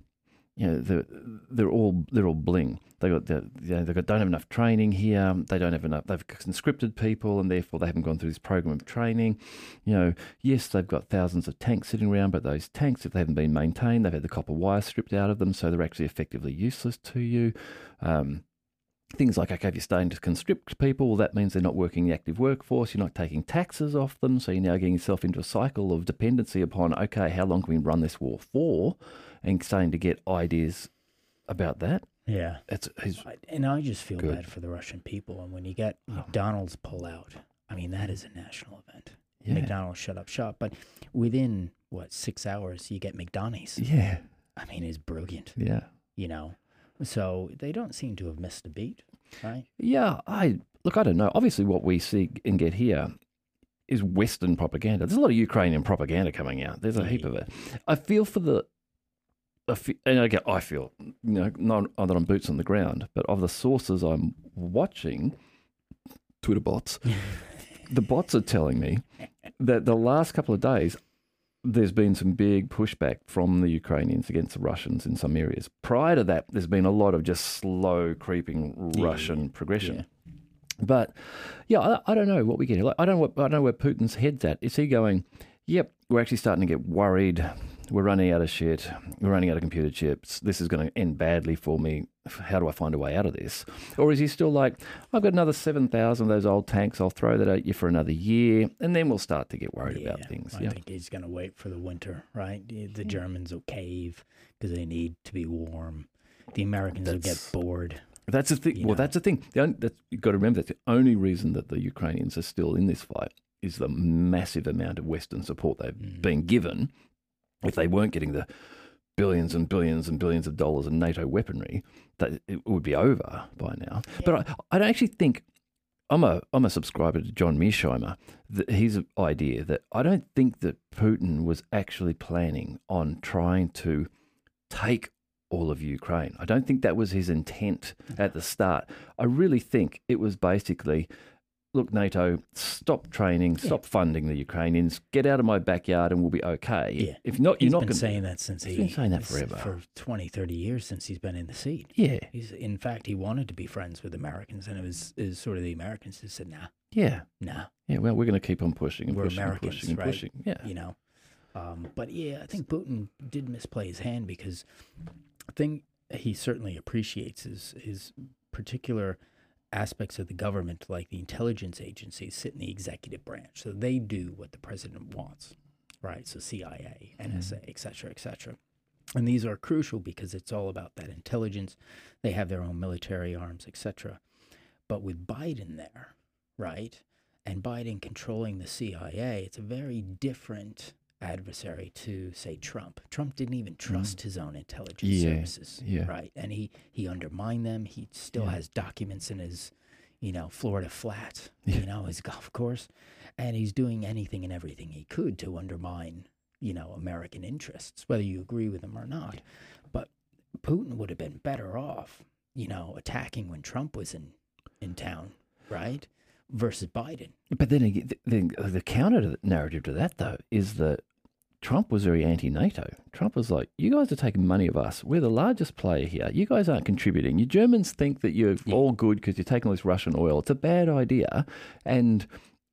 you know they're, they're all they're all bling. They got they got don't have enough training here. They don't have enough they've conscripted people and therefore they haven't gone through this program of training. You know yes they've got thousands of tanks sitting around but those tanks if they haven't been maintained they've had the copper wire stripped out of them so they're actually effectively useless to you. Um Things like, okay, if you're starting to conscript people, that means they're not working the active workforce. You're not taking taxes off them. So you're now getting yourself into a cycle of dependency upon, okay, how long can we run this war for? And starting to get ideas about that. Yeah. It's, he's, I- And I just feel Good. bad for the Russian people. And when you get oh. McDonald's pull out, I mean, that is a national event. yeah. McDonald's shut up shop. But within, what, six hours, you get McDonald's. Yeah. I mean, it's brilliant, Yeah. you know? So they don't seem to have missed a beat, right? Yeah. I, look, I don't know. Obviously, what we see and get here is Western propaganda. There's a lot of Ukrainian propaganda coming out. There's a heap of it. I feel for the, I fe- and again, I feel, you know, not, not that I'm boots on the ground, but of the sources I'm watching, Twitter bots, the bots are telling me that the last couple of days, there's been some big pushback from the Ukrainians against the Russians in some areas. Prior to that, there's been a lot of just slow creeping Yeah, Russian progression. yeah. But yeah, I, I don't know what we get. Like, I don't know. What, I don't know where Putin's head's at. Is he going? Yep, we're actually starting to get worried. We're running out of shit. We're running out of computer chips. This is going to end badly for me. How do I find a way out of this? Or is he still like, I've got another seven thousand of those old tanks. I'll throw that at you for another year, and then we'll start to get worried about things. I Yeah, think he's going to wait for the winter, right? The the Germans will cave because they need to be warm. The Americans will get bored. That's the thing. You Well, know. that's the thing. The only, that's, you've got to remember that the only reason that the Ukrainians are still in this fight is the massive amount of Western support they've Mm. been given. If they weren't getting the billions and billions and billions of dollars in NATO weaponry, that it would be over by now. But I, I don't actually think I'm a I'm a subscriber to John Mearsheimer. His idea that I don't think that Putin was actually planning on trying to take all of Ukraine. I don't think that was his intent at the start. I really think it was basically look, NATO, stop training, stop funding the Ukrainians, get out of my backyard and we'll be okay. Yeah. If not, He's you're not been going saying that since he He's been saying that forever. for 20, 30 years since he's been in the seat. Yeah, He's in fact he wanted to be friends with Americans, and it was is sort of the Americans who said, "Nah, yeah, nah, yeah. Well, we're going to keep on pushing and We're pushing Americans, and pushing and right? pushing. Yeah, you know." Um, but yeah, I think Putin did misplay his hand because the thing he certainly appreciates is his particular aspects of the government, like the intelligence agencies, sit in the executive branch, so they do what the president wants, right? So CIA, mm-hmm. NSA, et cetera, et cetera. And these are crucial because it's all about that intelligence. They have their own military arms, et cetera. But with Biden there, right, and Biden controlling the CIA, it's a very different adversary to say Trump. Trump didn't even trust his own intelligence Mm. Yeah, services, yeah. right? And he he undermined them. He still Yeah. has documents in his, you know, Florida flat, you know, his golf course, and he's doing anything and everything he could to undermine, you know, American interests, whether you agree with him or not. But Putin would have been better off, you know, attacking when Trump was in in town, right? Versus Biden. But then again, the, the, the counter to the narrative to that, though, is that Trump was very anti NATO. Trump was like, you guys are taking money of us. We're the largest player here. You guys aren't contributing. You Germans think that you're Yeah. all good because you're taking all this Russian oil. It's a bad idea. And,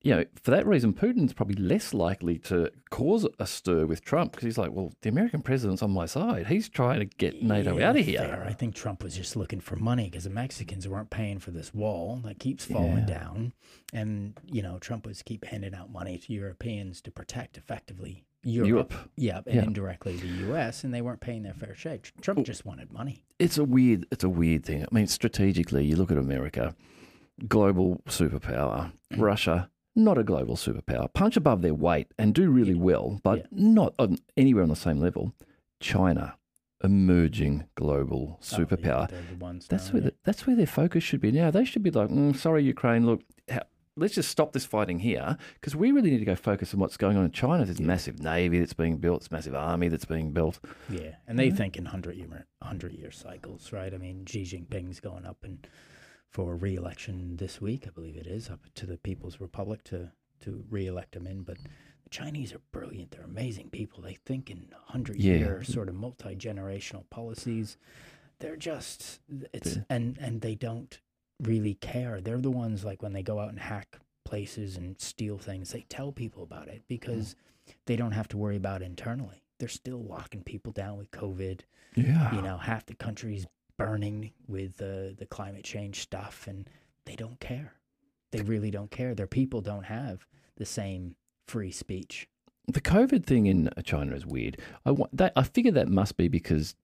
you know, for that reason, Putin's probably less likely to cause a stir with Trump because he's like, well, the American president's on my side. He's trying to get NATO Yeah, out of here. fair. I think Trump was just looking for money because the Mexicans weren't paying for this wall that keeps falling Yeah. down, and you know Trump was keep handing out money to Europeans to protect effectively Europe, Europe. yeah, and Yeah. indirectly the U.S. and they weren't paying their fair share. Trump just wanted money. it's a weird it's a weird thing. I mean, strategically, you look at America, global superpower, Mm. Russia, not a global superpower, punch above their weight and do really well, but Yeah. not on, anywhere on the same level. China, emerging global Oh, yeah, superpower. ones That's where yeah. the, that's where their focus should be now. They should be like, mm, sorry, Ukraine. Look, let's just stop this fighting here because we really need to go focus on what's going on in China. There's a massive navy that's being built, this massive army that's being built. Yeah, and they think in hundred year hundred year cycles, right? I mean, Xi Jinping's going up and for re-election this week, I believe it is, up to the People's Republic to to re-elect him in. But the Chinese are brilliant; they're amazing people. They think in hundred Yeah. sort of multi generational policies. They're just it's Yeah. and and they don't really care. They're the ones like when they go out and hack places and steal things. They tell people about it because mm. they don't have to worry about internally. They're still locking people down with COVID. Yeah. You know, half the country's burning with the the climate change stuff, and they don't care. They really don't care. Their people don't have the same free speech. The COVID thing in China is weird. I that, I figure that must be because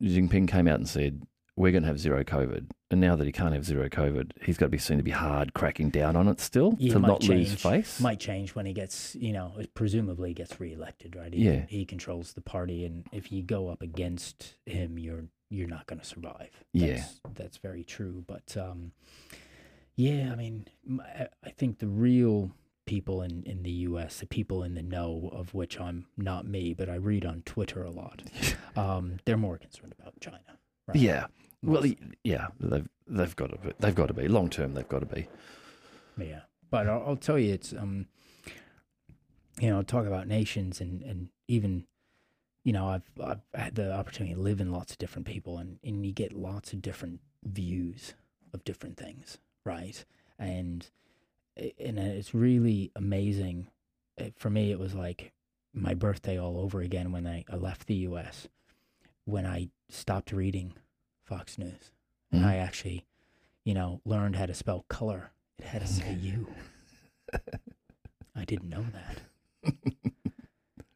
Xi Jinping came out and said we're going to have zero COVID, and now that he can't have zero COVID, he's got to be seen to be hard cracking down on it still Yeah, to not lose change. face. Might change when he gets, you know, presumably gets reelected, right? He, Yeah. he controls the party, and if you go up against him, you're you're not going to survive. Yeah. that's, that's very true. But um, yeah, I mean, I think the real people in, in the U.S., the people in the know, of which I'm not me, but I read on Twitter a lot, um, they're more concerned about China. Right? Yeah. Well, yeah, they've they've got to be. They've got to be long term. They've got to be. Yeah, but I'll, I'll tell you, it's um, you know, talk about nations and and even, you know, I've I've had the opportunity to live in lots of different people, and and you get lots of different views of different things, right? And and it's really amazing. It, for me, it was like my birthday all over again when I, I left the U.S. When I stopped reading Fox News, and Mhm. I actually, you know, learned how to spell color. It had to say you. I didn't know that.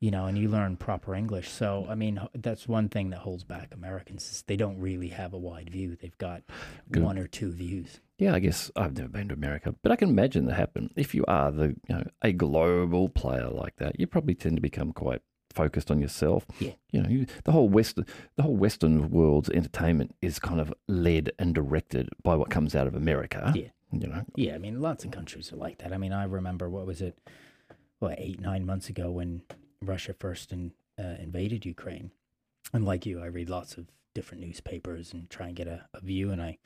you know, and you learn proper English. So, I mean, that's one thing that holds back Americans is they don't really have a wide view. They've got Good. one or two views. Yeah, I guess I've never been to America, but I can imagine that happen. If you are the you know a global player like that, you probably tend to become quite focused on yourself. Yeah. you know, you, the whole western the whole Western world's entertainment is kind of led and directed by what comes out of America. Yeah. you know, Yeah, I mean, lots of countries are like that. I mean, I remember what was it, what eight nine months ago when Russia first in, uh, invaded Ukraine, and like you, I read lots of different newspapers and try and get a, a view, and I,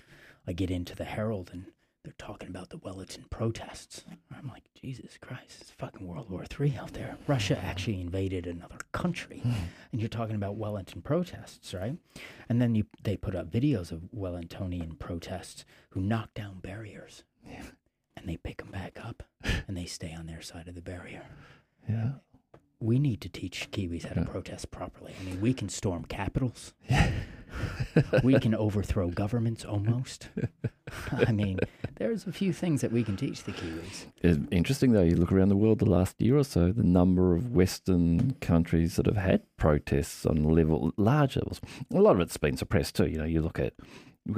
I get into the Herald and they're talking about the Wellington protests. I'm like, Jesus Christ, it's fucking World War Three out there. Russia actually invaded another country, hmm. and you're talking about Wellington protests, right? And then you they put up videos of Wellingtonian protests who knock down barriers Yeah. and they pick them back up and they stay on their side of the barrier. yeah, We need to teach Kiwis how to Yeah. protest properly. I mean, we can storm capitals, yeah. We can overthrow governments almost. I mean, there's a few things that we can teach the Kiwis. It's interesting though. You look around the world the last year or so, the number of Western countries that have had protests on level large levels. A lot of it's been suppressed too. You know, you look at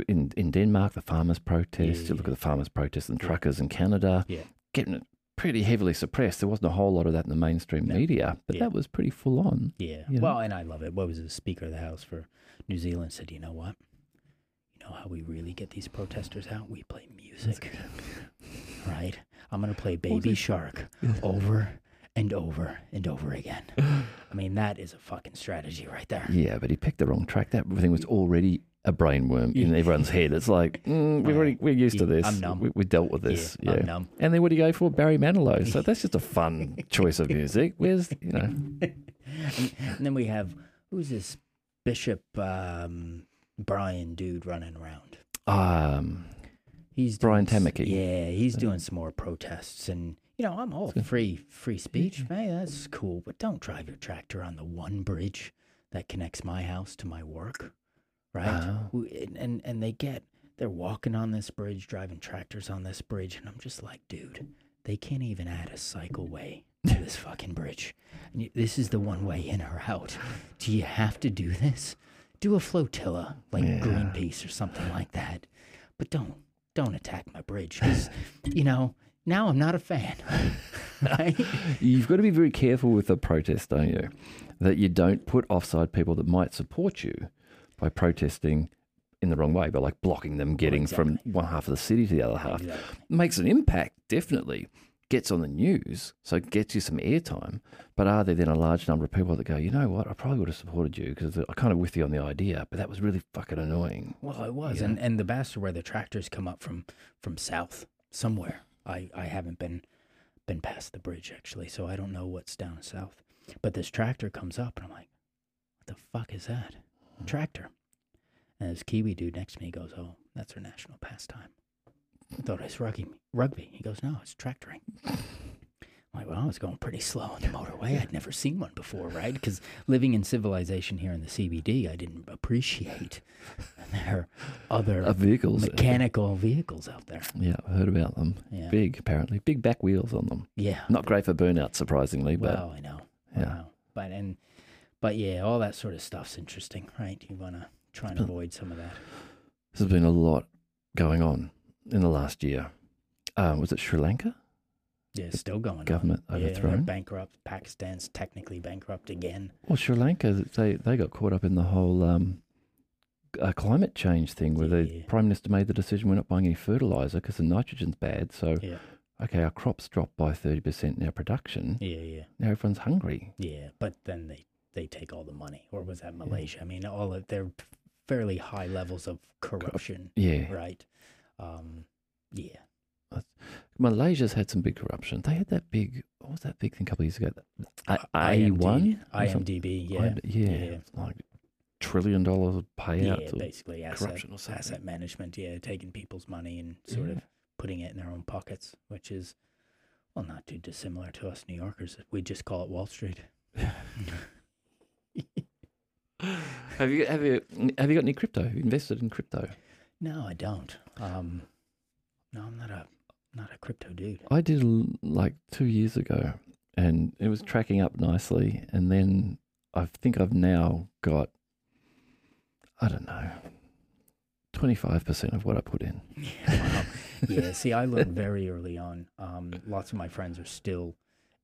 in in Denmark the farmers' protests. Yeah, you look yeah. at the farmers' protests and truckers in Canada. Yeah. getting it pretty heavily suppressed. There wasn't a whole lot of that in the mainstream No. media, but Yeah. that was pretty full on. Yeah. Yeah. Well, and I love it. What was the Speaker of the House for New Zealand said, you know what? You know how we really get these protesters out? We play music. Right? I'm going to play Baby? Shark over and over and over again. I mean, that is a fucking strategy right there. Yeah, but he picked the wrong track. That thing was already a brainworm in everyone's head. It's like mm, we've already, we're used to this. I'm numb. We, we dealt with this. Yeah, Yeah. I'm numb. And then what do you go for? Barry Manilow. So that's just a fun choice of music. Where's you know? And, and then we have, who's this Bishop um, Brian dude running around? Um, He's Brian doing s- Yeah, he's doing some more protests, and you know I'm all free free speech. Hey, that's cool, but don't drive your tractor on the one bridge that connects my house to my work, right? And and, and they get they're walking on this bridge, driving tractors on this bridge, and I'm just like, dude, they can't even add a cycleway to this fucking bridge. And you, this is the one way in or out. Do you have to do this? Do a flotilla like Yeah. Greenpeace or something like that, but don't don't attack my bridge you know now I'm not a fan. right? You've got to be very careful with the protest, don't you? That you don't put offside people that might support you by protesting in the wrong way, by like blocking them getting from one half of the city to the other half. Exactly. Makes an impact, definitely. Gets on the news, so it gets you some airtime. But are there then a large number of people that go, you know what, I probably would have supported you because I kind of with you on the idea, but that was really fucking annoying. Well, it was, Yeah. and and the bastard where the tractors come up from from south somewhere. I I haven't been been past the bridge actually, so I don't know what's down south. But this tractor comes up, and I'm like, "What the fuck is that? Hmm. Tractor?" And this Kiwi dude next to me goes, "Oh, that's our national pastime." I thought it was rugby. Rugby. He goes, "No, it's tractoring." I'm like, well, I was going pretty slow on the motorway. I'd never seen one before, right? Because living in civilization here in the CBD, I didn't appreciate there are other Uh, vehicles. mechanical vehicles out there. Yeah, I heard about them. Yeah. Big, apparently. Big back wheels on them. Yeah. Not great for burnout, surprisingly, but Well, I know. Yeah. Wow. But and but yeah, all that sort of stuff's interesting, right? You wanna try and avoid some of that. there's been a lot going on in the last year. Um, was it Sri Lanka? Yeah, it's still going Government on. Yeah, overthrown? bankrupt. Pakistan's technically bankrupt again. Well, Sri Lanka, they, they got caught up in the whole um, uh, climate change thing where the Prime Minister made the decision we're not buying any fertiliser because the nitrogen's bad. So, Yeah. okay, our crops dropped by 30% in our production. Yeah, yeah. Now everyone's hungry. Yeah. But then they they take all the money. Or was that Malaysia? I mean all of they're fairly high levels of corruption, Yeah. right? Um yeah. Malaysia's had some big corruption. They had that big, what was that big thing a couple of years ago? A- A1? or? IMDB, yeah. I- yeah. yeah. Like trillion dollars payout. to- basically asset, corruption or something. asset management. Yeah, taking people's money and sort Yeah. of putting it in their own pockets, which is well not too dissimilar to us New Yorkers. We just call it Wall Street. have you have you have you got any crypto? Have you invested in crypto? No, I don't. Um, no, I'm not a not a crypto dude. I did like two years ago. and it was tracking up nicely. And then I think I've now got, I don't know, 25% of what I put in. wow. Yeah, see, I learned very early on. Um, lots of my friends are still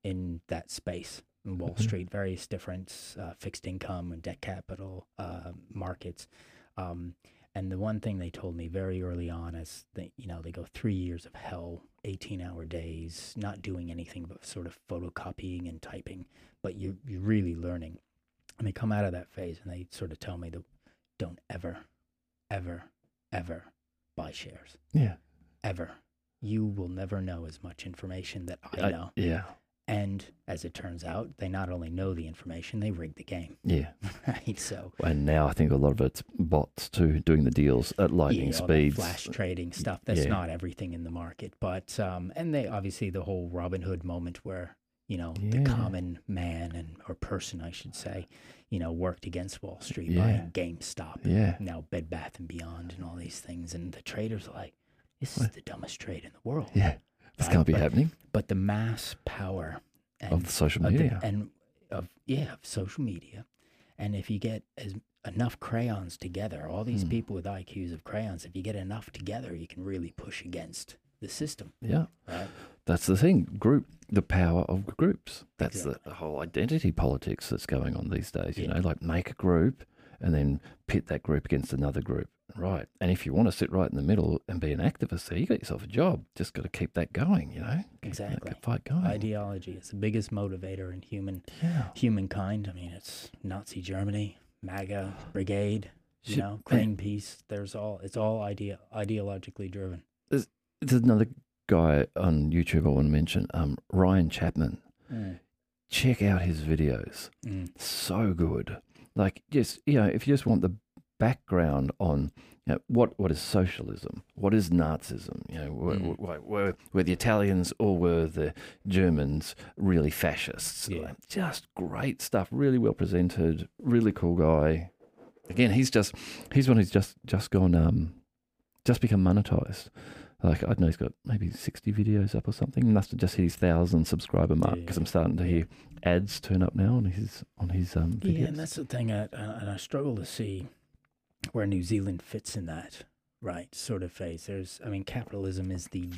in that space in Wall Mhm. Street, various different uh, fixed income and debt capital uh, markets. Um, and the one thing they told me very early on is that, you know, they go three years of hell, 18 hour days, not doing anything but sort of photocopying and typing, but you, you're really learning. And they come out of that phase and they sort of tell me that don't ever, ever, ever buy shares Yeah. ever. You will never know as much information that I know. yeah. And as it turns out, they not only know the information, they rig the game, Yeah. right? So And now I think a lot of it's bots too, doing the deals at lightning yeah, speeds. flash trading stuff. That's Yeah. not everything in the market, but um, and they obviously the whole Robinhood moment where you know the common man and or person, I should say, you know, worked against Wall Street Yeah. buying GameStop, and Yeah. now Bed Bath and Beyond, and all these things, and the traders are like, this is What? the dumbest trade in the world. Yeah. This can't be but- happening but the mass power and of social of the- media. and of yeah of social media and if you get as enough crayons together all these Hmm. people with iqs of crayons if you get enough together you can really push against the system yeah. right That's the thing. Group, the power of groups. That's the, Exactly. the whole identity politics that's going on these days. You Yeah. know, like make a group and then pit that group against another group. Right. And if you want to sit right in the middle and be an activist there, you got yourself a job. Just got to keep that going, you know? Keep that Exactly. fight going. ideology is the biggest motivator in human Yeah. humankind i mean it's nazi germany maga brigade you Shit, know greenpeace there's all it's all idea ideologically driven There's another guy on YouTube I want to mention, um, Ryan Chapman. Check out his videos. Mm. so good. Like, just you know, if you just want the background on you know, what what is socialism, what is Nazism, you know, were, Mm. were, were, were the Italians or were the Germans really fascists? Yeah. Like, just great stuff, really well presented, really cool guy. Again, he's just he's one who's just just gone um just become monetized. Like I don't know, he's got maybe sixty videos up or something. He must have just hit his thousand subscriber mark Yeah, because I'm starting to hear ads turn up now on his on his um videos. Yeah, and that's the thing, uh, uh, and I struggle to see where New Zealand fits in that right sort of phase. There's, I mean, capitalism is the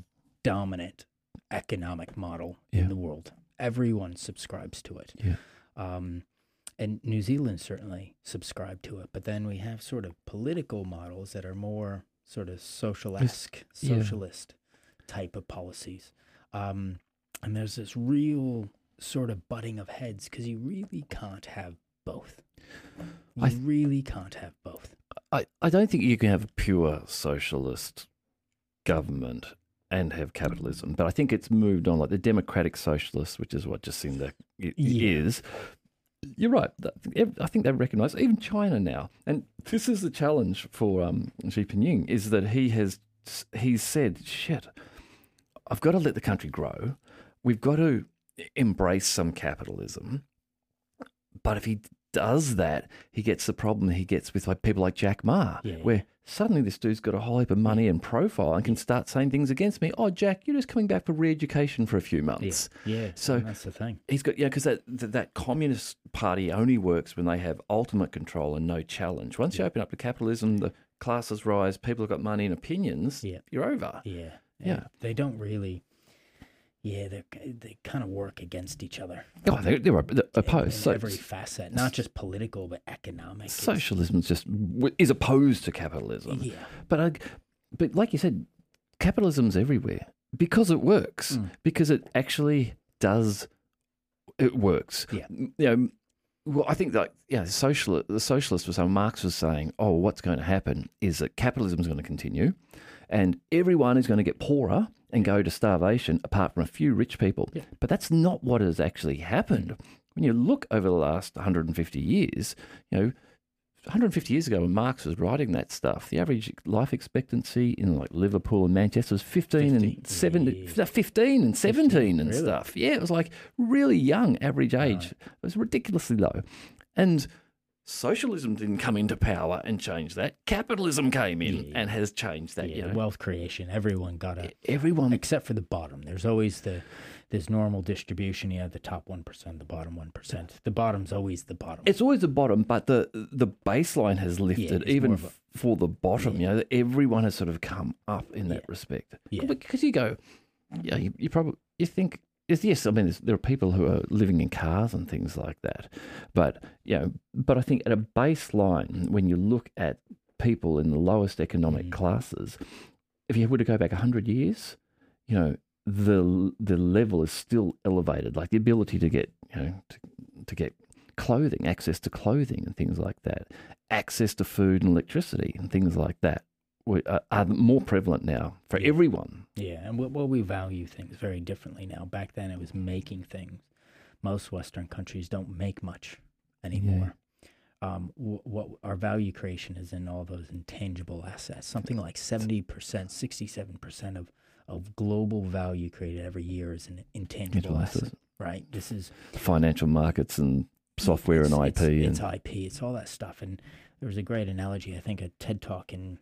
dominant economic model Yeah. in the world. Everyone subscribes to it. Yeah. Um, and New Zealand certainly subscribed to it, but then we have sort of political models that are more sort of social-esque, yeah. socialist type of policies. Um, and there's this real sort of butting of heads because you really can't have both. You I th- really can't have both. I, I don't think you can have a pure socialist government and have capitalism, but I think it's moved on. Like the democratic socialists, which is what Jacinda i- Yeah. is. You're right. I think they recognise even China now, and this is the challenge for um, Xi Jinping is that he has he's said, "Shit, I've got to let the country grow. We've got to embrace some capitalism." But if he does that, he gets the problem he gets with like people like Jack Ma, Yeah. where suddenly this dude's got a whole heap of money and profile and can start saying things against me. Oh, Jack, you're just coming back for re-education for a few months. Yeah. yeah So- that's the thing. He's got yeah, because that, that that communist party only works when they have ultimate control and no challenge. Once you open up to capitalism, the classes rise, people have got money and opinions. Yeah. You're over. Yeah. Yeah. And They don't really. Yeah, they they kind of work against each other. Oh, they're, they're opposed. in So, every facet, not just political but economic. Socialism is just is opposed to capitalism. Yeah. But I, but like you said, capitalism's everywhere because it works. Mm. Because it actually does. It works. Yeah. You know. Well, I think that yeah, social the socialists were saying Marx was saying, oh, what's going to happen is that capitalism is going to continue, and everyone is going to get poorer and go to starvation, apart from a few rich people. Yeah. But that's not what has actually happened. When you look over the last 150 years, you know, 150 years ago when Marx was writing that stuff, the average life expectancy in like Liverpool and Manchester was 15 50, and 17, yeah. 15 and 17 and really? stuff. Yeah, it was like really young average age. It was ridiculously low. And socialism didn't come into power and change that. Capitalism came in Yeah. and has changed that. yeah, you know. wealth creation. Everyone got a Everyone except for the bottom. There's always the there's normal distribution. You have the top one percent, the bottom one percent. The bottom's always the bottom. It's always the bottom, but the the baseline has lifted it's even a- for the bottom. You know, everyone has sort of come up in that Yeah. respect. Yeah. Because you go, yeah, you, you probably you think yes, yes. I mean, there are people who are living in cars and things like that, but you know, but I think at a baseline, when you look at people in the lowest economic Mm. classes, if you were to go back hundred years, you know, the the level is still elevated. Like the ability to get you know to, to get clothing, access to clothing and things like that, access to food and electricity and things like that are, are more prevalent now for Yeah. everyone. Yeah, and what well, we value things very differently now. Back then, it was making things. Most Western countries don't make much anymore. Um, wh- what our value creation is in all those intangible assets. Something like seventy percent, sixty-seven percent of of global value created every year is an intangible asset. assets. Right. This is Financial markets and software and IP It's, and it's IP. It's all that stuff. And there was a great analogy, I think, a TED talk in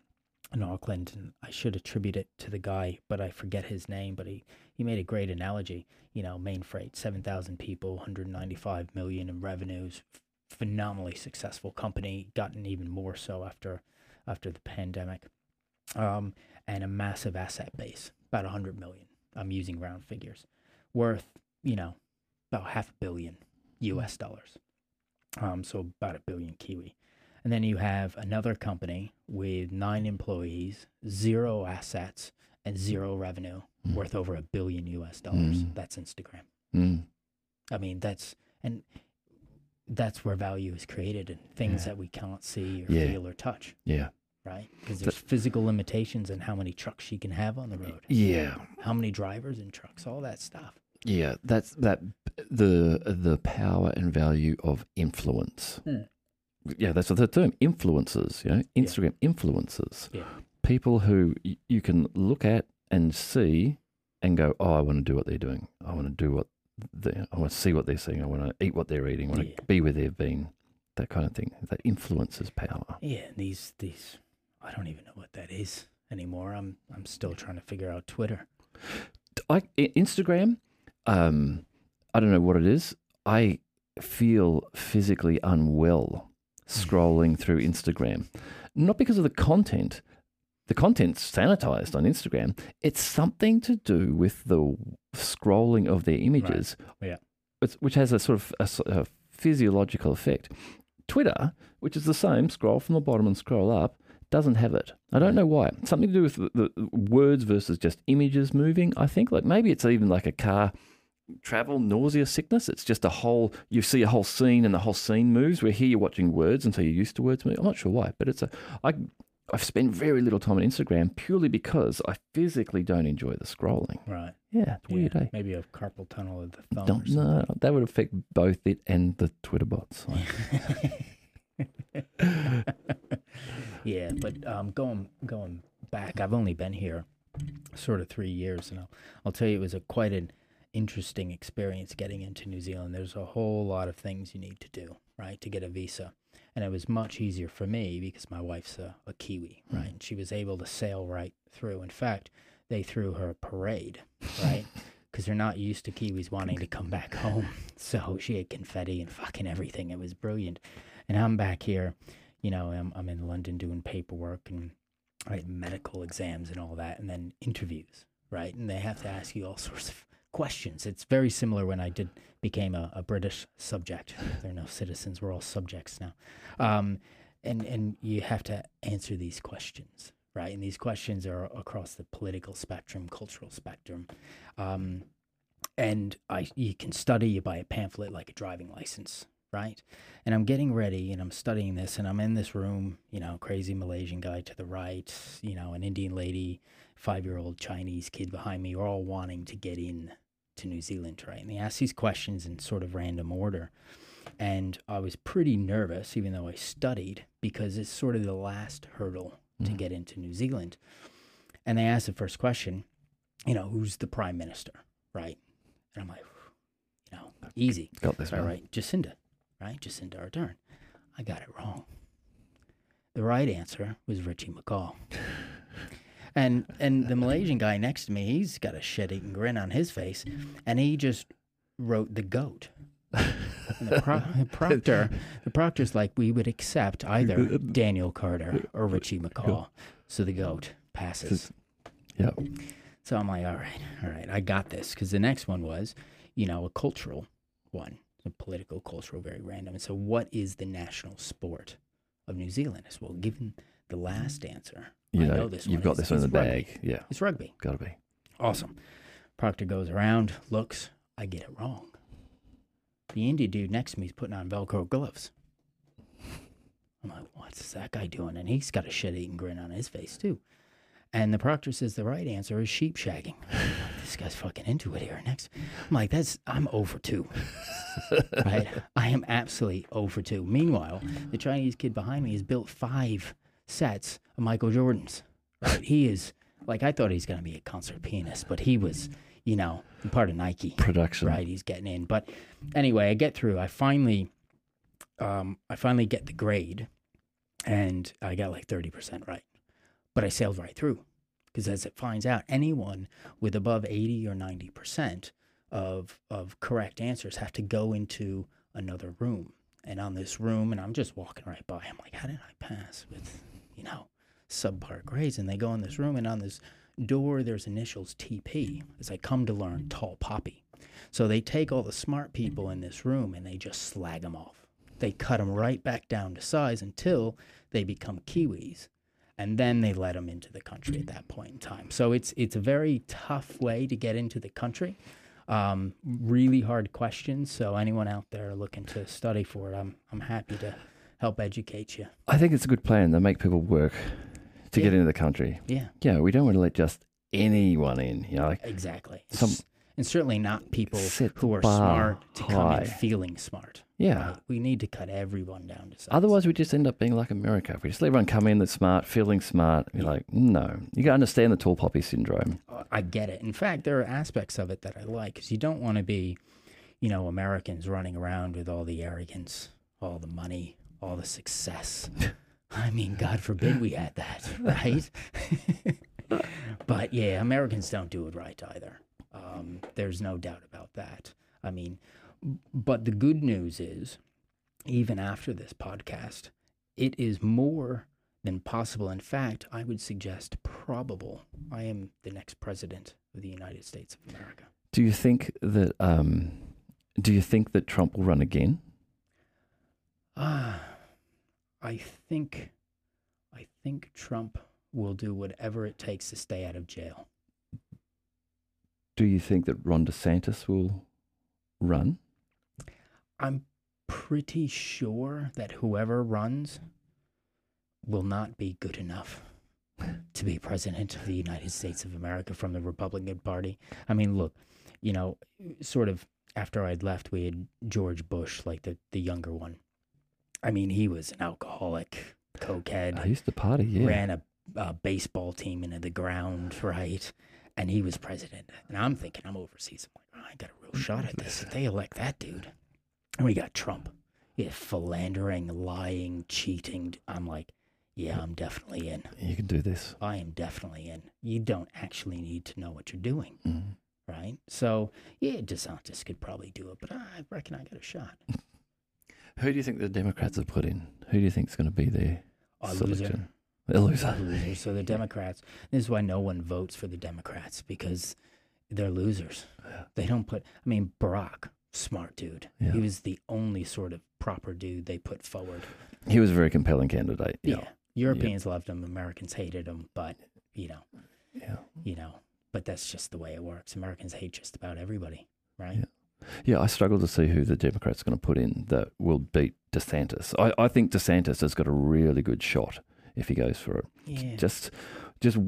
in Auckland, and I should attribute it to the guy, but I forget his name. But he he made a great analogy. You know, Mainfreight, seven thousand people, 195 million in revenues, phenomenally successful company, gotten even more so after after the pandemic, um, and a massive asset base, about 100 million. I'm using round figures, worth you know about half a billion U.S. dollars. Um, so about a billion Kiwi. And then you have another company with nine employees, zero assets, and zero revenue, Mm. worth over a billion U.S. dollars. Mm. That's Instagram. Mm. I mean, that's and that's where value is created and things Yeah. that we can't see or Yeah. feel or touch, yeah, right? Because there's physical limitations in how many trucks you can have on the road, yeah, how many drivers and trucks, all that stuff. yeah. That's that the the power and value of influence. Hmm. Yeah, that's the term influencers. You know, Yeah. Instagram influencers. Yeah. People who y- you can look at and see and go, oh, I want to do what they're doing. I want to do what they, I want to see what they're seeing. I want to eat what they're eating. I want Yeah. to be where they've been. That kind of thing. That influences power. Yeah, and these these I don't even know what that is anymore. I'm I'm still trying to figure out Twitter. I- Instagram, um, I don't know what it is. I feel physically unwell scrolling through Instagram. Not because of the content. The content's sanitized on Instagram. It's something to do with the scrolling of their images, Yeah. which has a sort of a physiological effect. Twitter, which is the same, scroll from the bottom and scroll up, doesn't have it. I don't know why. Something to do with the, the words versus just images moving. I think like maybe it's even like a car travel nausea sickness. It's just a whole you see a whole scene and the whole scene moves. Where here you're watching words until you're used to words moving. I'm not sure why, but it's a I. I've spent very little time on Instagram purely because I physically don't enjoy the scrolling. Right. Yeah, it's weird, yeah, eh? Maybe a carpal tunnel of the thumb. Don't, or no, that would affect both it and the Twitter bots. yeah, but um, going going back, I've only been here sort of three years, and I'll, I'll tell you, it was a quite an interesting experience getting into New Zealand. There's a whole lot of things you need to do, right, to get a visa, and it was much easier for me because my wife's a, a Kiwi, hmm. right, and she was able to sail right through. In fact, they threw her a parade, right. Because they're not used to Kiwis wanting to come back home. So she had confetti and fucking everything. It was brilliant. And I'm back here you know, I'm, I'm in London doing paperwork and right, medical exams and all that, and then interviews, right? And they have to ask you all sorts of questions. It's very similar when I did became a, a British subject. There are no citizens; we're all subjects now. Um, and and you have to answer these questions, right? And these questions are across the political spectrum, cultural spectrum. Um, and I, you can study. You buy a pamphlet like a driving license, right? And I'm getting ready and I'm studying this and I'm in this room, you know, crazy Malaysian guy to the right, you know, an Indian lady, five year old Chinese kid behind me, are all wanting to get in to New Zealand, right? And they ask these questions in sort of random order. And I was pretty nervous, even though I studied, because it's sort of the last hurdle to Mm. get into New Zealand. And they asked the first question, you know, who's the prime minister, right? And I'm like, you know, easy. Got this All right, Jacinda, right? Jacinda Ardern. I got it wrong. The right answer was Richie McCaw. And and the Malaysian guy next to me, he's got a shit-eating grin on his face, and he just wrote the goat. And the, pro- the proctor, the proctor's like, we would accept either Daniel Carter or Richie McCaw. So the goat passes. Yeah. So I'm like, all right, all right, I got this. Because the next one was, you know, a cultural one, a political, cultural, very random. And so, what is the national sport of New Zealand? As well, given the last answer, You I know, know this you've one got is- this one in the rugby. bag. Yeah. It's rugby. Got to be. Awesome. Proctor goes around, looks, I get it wrong. The indie dude next to me is putting on Velcro gloves. I'm like, what's that guy doing? And he's got a shit eating grin on his face, too. And the proctor says the right answer is sheep shagging. Like, this guy's fucking into it here. Next, I'm like, that's, I'm over two. right? I am absolutely over two. Meanwhile, the Chinese kid behind me has built five sets of Michael Jordans. Right? He is, like, I thought he's going to be a concert pianist, but he was, you know, part of Nike Production. right he's getting in but anyway i get through i finally um i finally get the grade and i got like 30% right but i sailed right through because as it finds out anyone with above 80 or 90% of of correct answers have to go into another room and on this room and i'm just walking right by i'm like how did i pass with you know subpar grades and they go in this room and on this door there's initials tp as i come to learn tall poppy so they take all the smart people in this room and they just slag them off. They cut them right back down to size until they become Kiwis. And then they let them into the country at that point in time. So it's it's a very tough way to get into the country. Um, really hard questions. So anyone out there looking to study for it, I'm I'm happy to help educate you. I think it's a good plan. They make people work to get into the country. Yeah, Yeah, we don't want to let just anyone in. You know, like exactly. Some- and certainly not people who are smart to come in feeling smart. yeah. right? We need to cut everyone down to size. Otherwise, we just end up being like America. If we just let everyone come in that's smart, feeling smart, you're like, no. You got to understand the tall poppy syndrome. Oh, I get it. In fact, there are aspects of it that I like because you don't want to be, you know, Americans running around with all the arrogance, all the money, all the success. I mean, God forbid we had that, right? but yeah, Americans don't do it right either. Um, there's no doubt about that. I mean, but the good news is, even after this podcast, it is more than possible. In fact, I would suggest probable. I am the next president of the United States of America. Do you think that? Um, do you think that Trump will run again? Ah, I think, I think Trump will do whatever it takes to stay out of jail. Do you think that Ron DeSantis will run? I'm pretty sure that whoever runs will not be good enough to be president of the United States of America from the Republican Party. I mean, look, you know, sort of after I'd left, we had George Bush, like the, the younger one. I mean, he was an alcoholic, cokehead, I used to party. Yeah. ran a, a baseball team into the ground, right? And he was president. And I'm thinking, I'm overseas. I'm like, oh, I got a real shot at this. If they elect that dude. And we got Trump. Yeah, philandering, lying, cheating. I'm like, yeah, I'm definitely in. You can do this. I am definitely in. You don't actually need to know what you're doing, Mm. right? So, yeah, DeSantis could probably do it, but I reckon I got a shot. Who do you think the Democrats have put in? Who do you think is going to be their A selection? loser. A loser. So the Democrats. This is why no one votes for the Democrats because they're losers. They don't put. I mean, Barack, smart dude. Yeah. He was the only sort of proper dude they put forward. He was a very compelling candidate. Yeah. Europeans loved him. Americans hated him. But you know, Yeah. you know. But that's just the way it works. Americans hate just about everybody, right? Yeah. I struggle to see who the Democrats are going to put in that will beat DeSantis. I, I think DeSantis has got a really good shot if he goes for it. Yeah. Just, just,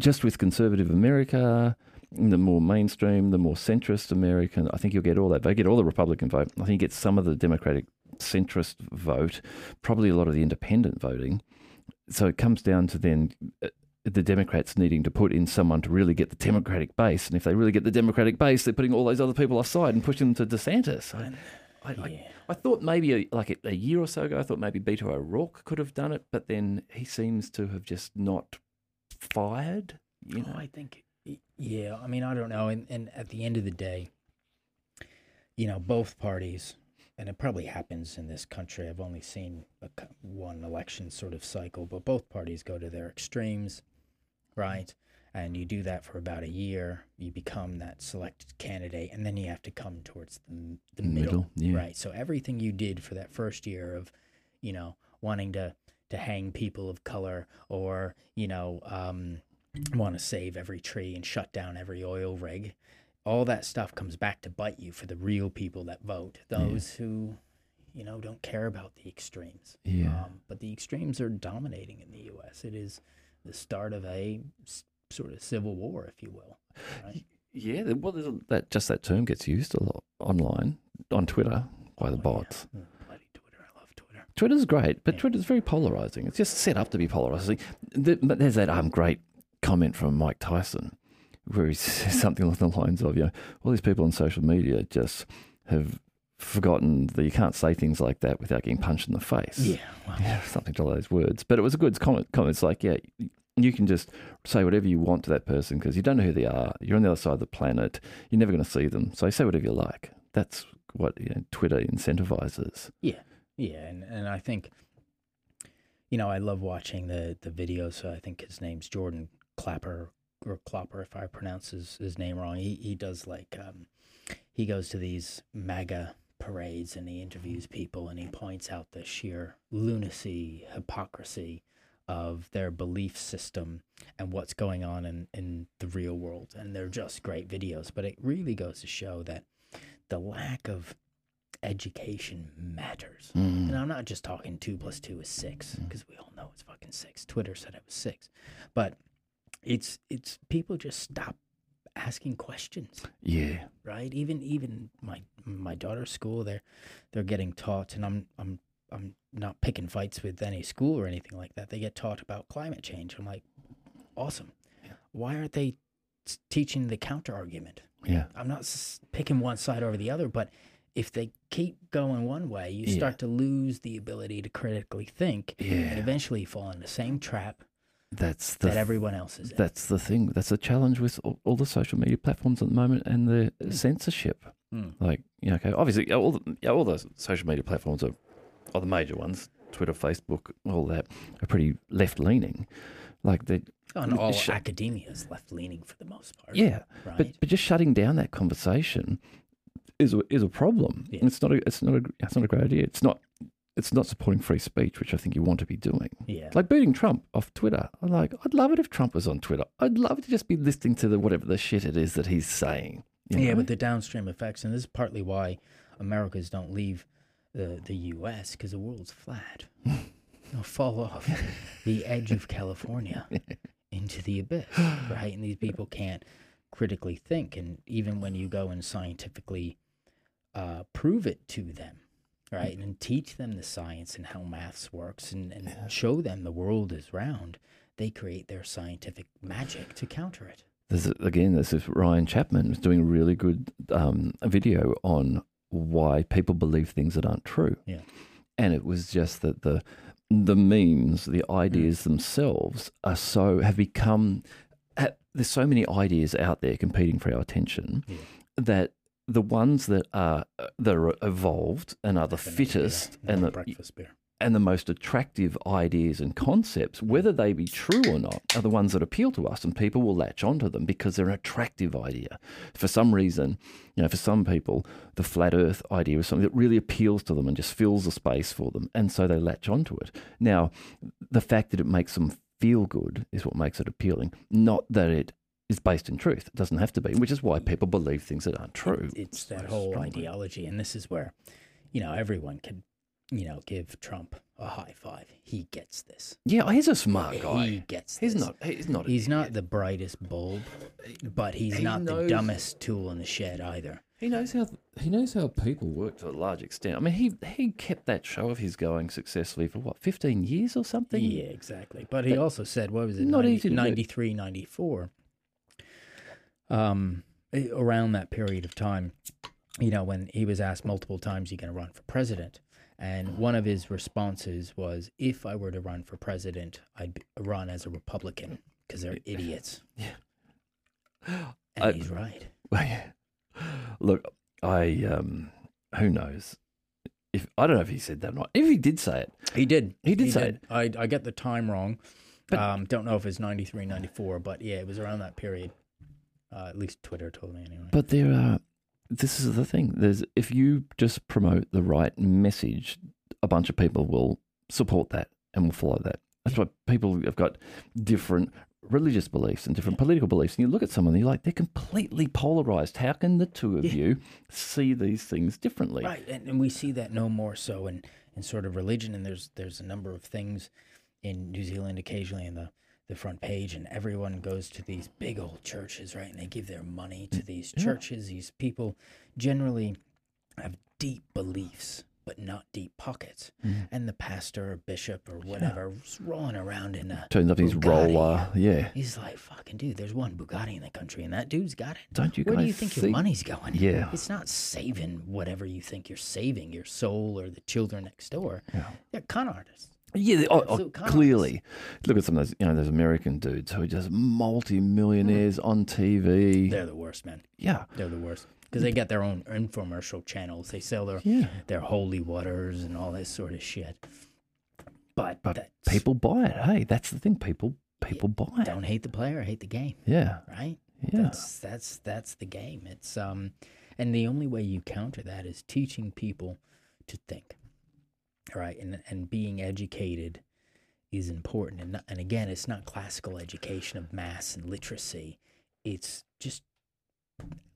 just with conservative America, the more mainstream, the more centrist American, I think you'll get all that. They get all the Republican vote. I think you get some of the Democratic centrist vote, probably a lot of the independent voting. So it comes down to then uh, the Democrats needing to put in someone to really get the Democratic base. And if they really get the Democratic base, they're putting all those other people offside and pushing them to DeSantis. I, I, I, yeah. I thought maybe a, like a, year or so ago, I thought maybe Beto O'Rourke could have done it, but then he seems to have just not fired. You Oh, know, I think, yeah. I mean, I don't know. And, and at the end of the day, you know, both parties, and it probably happens in this country. I've only seen a, one election sort of cycle, but both parties go to their extremes, right? And you do that for about a year. You become that selected candidate, and then you have to come towards the, the middle, Middle, yeah. right? So everything you did for that first year of, you know, wanting to to hang people of color or you know um, want to save every tree and shut down every oil rig. All that stuff comes back to bite you for the real people that vote, those who, you know, don't care about the extremes. Yeah. Um, but the extremes are dominating in the U.S. It is the start of a sort of civil war, if you will. Right? yeah. Well, there's a, that just that term gets used a lot online on Twitter by the Oh, bots. Mm, Bloody Twitter! I love Twitter. Twitter's great, but Yeah. Twitter's very polarizing. It's just set up to be polarizing. But there's that um, great comment from Mike Tyson where he says something along the lines of, you know, all these people on social media just have forgotten that you can't say things like that without getting punched in the face. Yeah. Well, Yeah, something to those words. But it was a good comment. comment. It's like, yeah, you can just say whatever you want to that person because you don't know who they are. You're on the other side of the planet. You're never going to see them. So say whatever you like. That's what you know, Twitter incentivizes. Yeah, yeah, and, and I think, you know, I love watching the the videos. I think his name's Jordan Clapper or Klopper, if I pronounce his, his name wrong. He he does like um, he goes to these MAGA parades and he interviews people and he points out the sheer lunacy, hypocrisy of their belief system and what's going on in, in the real world. And they're just great videos, but it really goes to show that the lack of education matters. Mm. And I'm not just talking two plus two is six because we all know it's fucking six. Twitter said it was six, but it's it's people just stop asking questions, Yeah. right? Even even my my daughter's school, they're they're getting taught, and I'm I'm I'm not picking fights with any school or anything like that. They get taught about climate change. I'm like, awesome. Why aren't they teaching the counter argument? Yeah. I'm not s- picking one side over the other, but if they keep going one way, you Yeah. start to lose the ability to critically think, and eventually fall in the same trap That's the that everyone else is in. that's the thing. That's a challenge with all, all the social media platforms at the moment and the censorship. Mm. Like, you know, okay, obviously, all the, yeah, all those social media platforms are, are the major ones. Twitter, Facebook, all that are pretty left leaning. Like they, and all sh- academia is left leaning for the most part. yeah, Right. but but just shutting down that conversation is a, is a problem. Yeah. It's not a it's not a it's not a great idea. It's not it's not supporting free speech, which I think you want to be doing. yeah. Like booting Trump off Twitter. I'm like, I'd love it if Trump was on Twitter. I'd love to just be listening to the whatever the shit it is that he's saying. you Yeah, know? but the downstream effects, and this is partly why Americans don't leave the the U.S. because the world's flat. They'll fall off the edge of California into the abyss, right? And these people can't critically think, and even when you go and scientifically uh, prove it to them, right, and teach them the science and how maths works, and, and show them the world is round, they create their scientific magic to counter it. There's a- again, this is Ryan Chapman who's doing a really good um, video on why people believe things that aren't true. Yeah. And it was just that the the memes, the ideas themselves are so have become there's so many ideas out there competing for our attention Yeah. that the ones that are that are evolved and are the fittest and the breakfast beer. and the most attractive ideas and concepts, whether they be true or not, are the ones that appeal to us, and people will latch onto them because they're an attractive idea. For some reason, you know, for some people, the flat Earth idea is something that really appeals to them and just fills the space for them, and so they latch onto it. Now, the fact that it makes them feel good is what makes it appealing, not that it is based in truth. It doesn't have to be, which is why people believe things that aren't true. It- it's that whole strongly. ideology, and this is where, you know, everyone can, you know, give Trump a high five. He gets this. Yeah, he's a smart guy. He gets. He's this. not. He's not. He's not the brightest bulb, but he's He not the dumbest tool in the shed either. He knows how he knows how people work to a large extent. I mean, he he kept that show of his going successfully for what fifteen years or something. Yeah, exactly. But he also said, what was it, not 90, easy to 93, 94, um, around that period of time, you know, when he was asked multiple times, you going to run for president? And one of his responses was, if I were to run for president, I'd run as a Republican because they're idiots. Yeah. And I- he's right. well Look, I um, who knows if I don't know if he said that or not. If he did say it, He did. He did say it. I, I get the time wrong. But- um, don't know if it's 93, 94, but yeah, it was around that period. Uh, at least Twitter told me anyway. but there are. This is the thing. There's if you just promote the right message, a bunch of people will support that and will follow that. That's why people have got different religious beliefs and different political beliefs. And you look at someone, and you're like, they're completely polarized. How can the two of Yeah. you see these things differently? Right, and, and we see that no more so in, in sort of religion, and there's there's a number of things in New Zealand occasionally in the, the front page, and everyone goes to these big old churches, right, and they give their money to these Yeah. churches. These people generally have deep beliefs, but not deep pockets, Mm. and the pastor or bishop or whatever is rolling around in a Turns up his roller. Yeah. He's like, fucking dude, there's one Bugatti in the country, and that dude's got it. Don't you Where do you think see- your money's going? Yeah. It's not saving whatever you think you're saving, your soul or the children next door. Yeah. They're con artists. Yeah, oh, oh, clearly. Look at some of those, you know, those American dudes who are just multi-millionaires on TV. They're the worst, man. yeah, They're the worst. Because they got their own infomercial channels. They sell their, yeah. their holy waters and all this sort of shit. But, But that's, people buy it. Hey, that's the thing. People, people buy it. don't hate the player, hate the game, Yeah, right? yeah. That's that's that's the game. It's um, and the only way you counter that is teaching people to think, right? And and being educated is important. And not, and again, it's not classical education of mass and literacy. It's just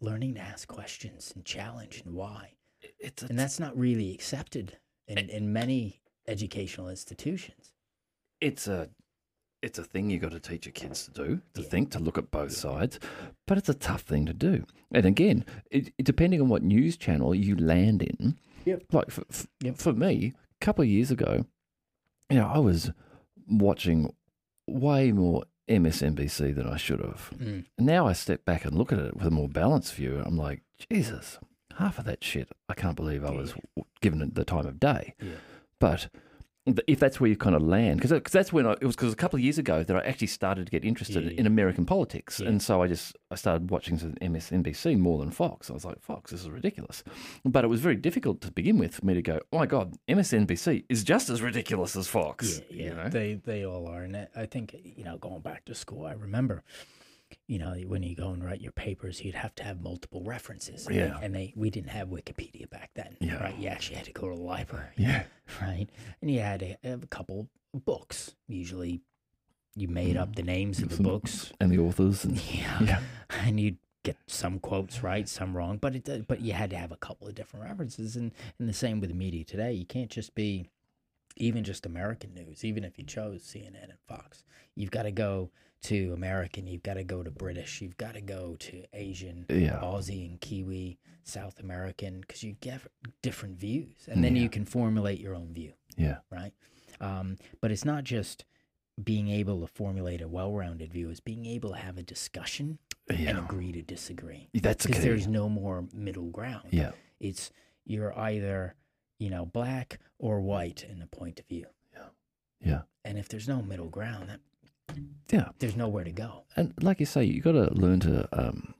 learning to ask questions and challenge and why. It's And that's not really accepted in, in many educational institutions. it's a, it's a thing you got to teach your kids to do, to Yeah. think, to look at both sides. But it's a tough thing to do. And again, it, it- depending on what news channel you land in, Yep. like for, for, Yep. for me, a couple of years ago, you know, I was watching way more MSNBC than I should have. Mm. now I step back and look at it with a more balanced view. I'm like, Jesus, half of that shit, I can't believe I was given it the time of day. Yeah. But if that's where you kind of land, because uh, that's when I, it was because a couple of years ago that I actually started to get interested Yeah, in American politics, Yeah. and so I just I started watching some MSNBC more than Fox. I was like, Fox, this is ridiculous. But it was very difficult to begin with for me to go, oh my god, MSNBC is just as ridiculous as Fox. Yeah, yeah, You know? they they all are, and I- I think you know, going back to school, I remember, you know, when you go and write your papers, you'd have to have multiple references. and they- and they we didn't have Wikipedia back then, Yeah. right? You actually had to go to the library, yeah, right? And you had to have a couple books. Usually, you made up the names of the mm-hmm. books, and the authors and yeah, yeah, and you'd get some quotes right, some wrong, but it does- but you had to have a couple of different references, and and the same with the media today. You can't just be even just American news, even if you chose CNN and Fox. You've got to go to American, you've got to go to British, you've got to go to Asian, yeah, Aussie and Kiwi, South American, because you get different views, and then Yeah. you can formulate your own view yeah, right? Um, but it's not just being able to formulate a well-rounded view; it's being able to have a discussion and agree to disagree. That's Because there's no more middle ground. Yeah, It's you're either you know black or white in the point of view, Yeah. yeah, and if there's no middle ground, that, yeah. there's nowhere to go. And like you say, you got to learn to um,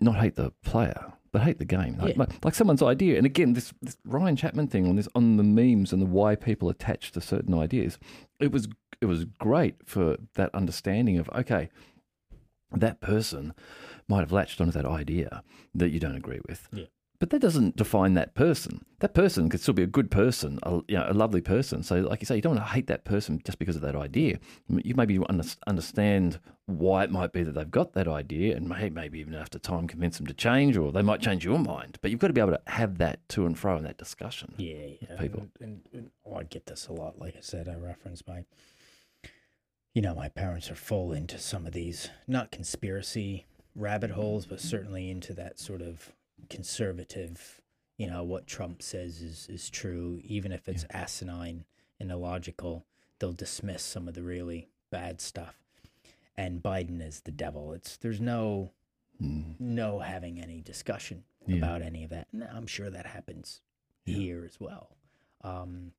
not hate the player, but hate the game. Like, Yeah. like, someone's idea. And again, this, this Ryan Chapman thing on this on the memes and the why people attach to certain ideas. It was it was great for that understanding of okay, that person might have latched onto that idea that you don't agree with. Yeah. But that doesn't define that person. That person could still be a good person, a, you know, a lovely person. So, like you say, you don't want to hate that person just because of that idea. You maybe under, understand why it might be that they've got that idea, and maybe even after time convince them to change, or they might change your mind. But you've got to be able to have that to and fro in that discussion. Yeah, yeah. people. And, and, and oh, I get this a lot. Like I said, I reference my, you know, my parents are full into some of these not conspiracy rabbit holes, but certainly into that sort of conservative. You know what Trump says is is true, even if it's asinine and illogical. They'll dismiss some of the really bad stuff, and Biden is the devil. It's there's no Mm. no having any discussion Yeah. about any of that. And I'm sure that happens Yeah. here as well. Um,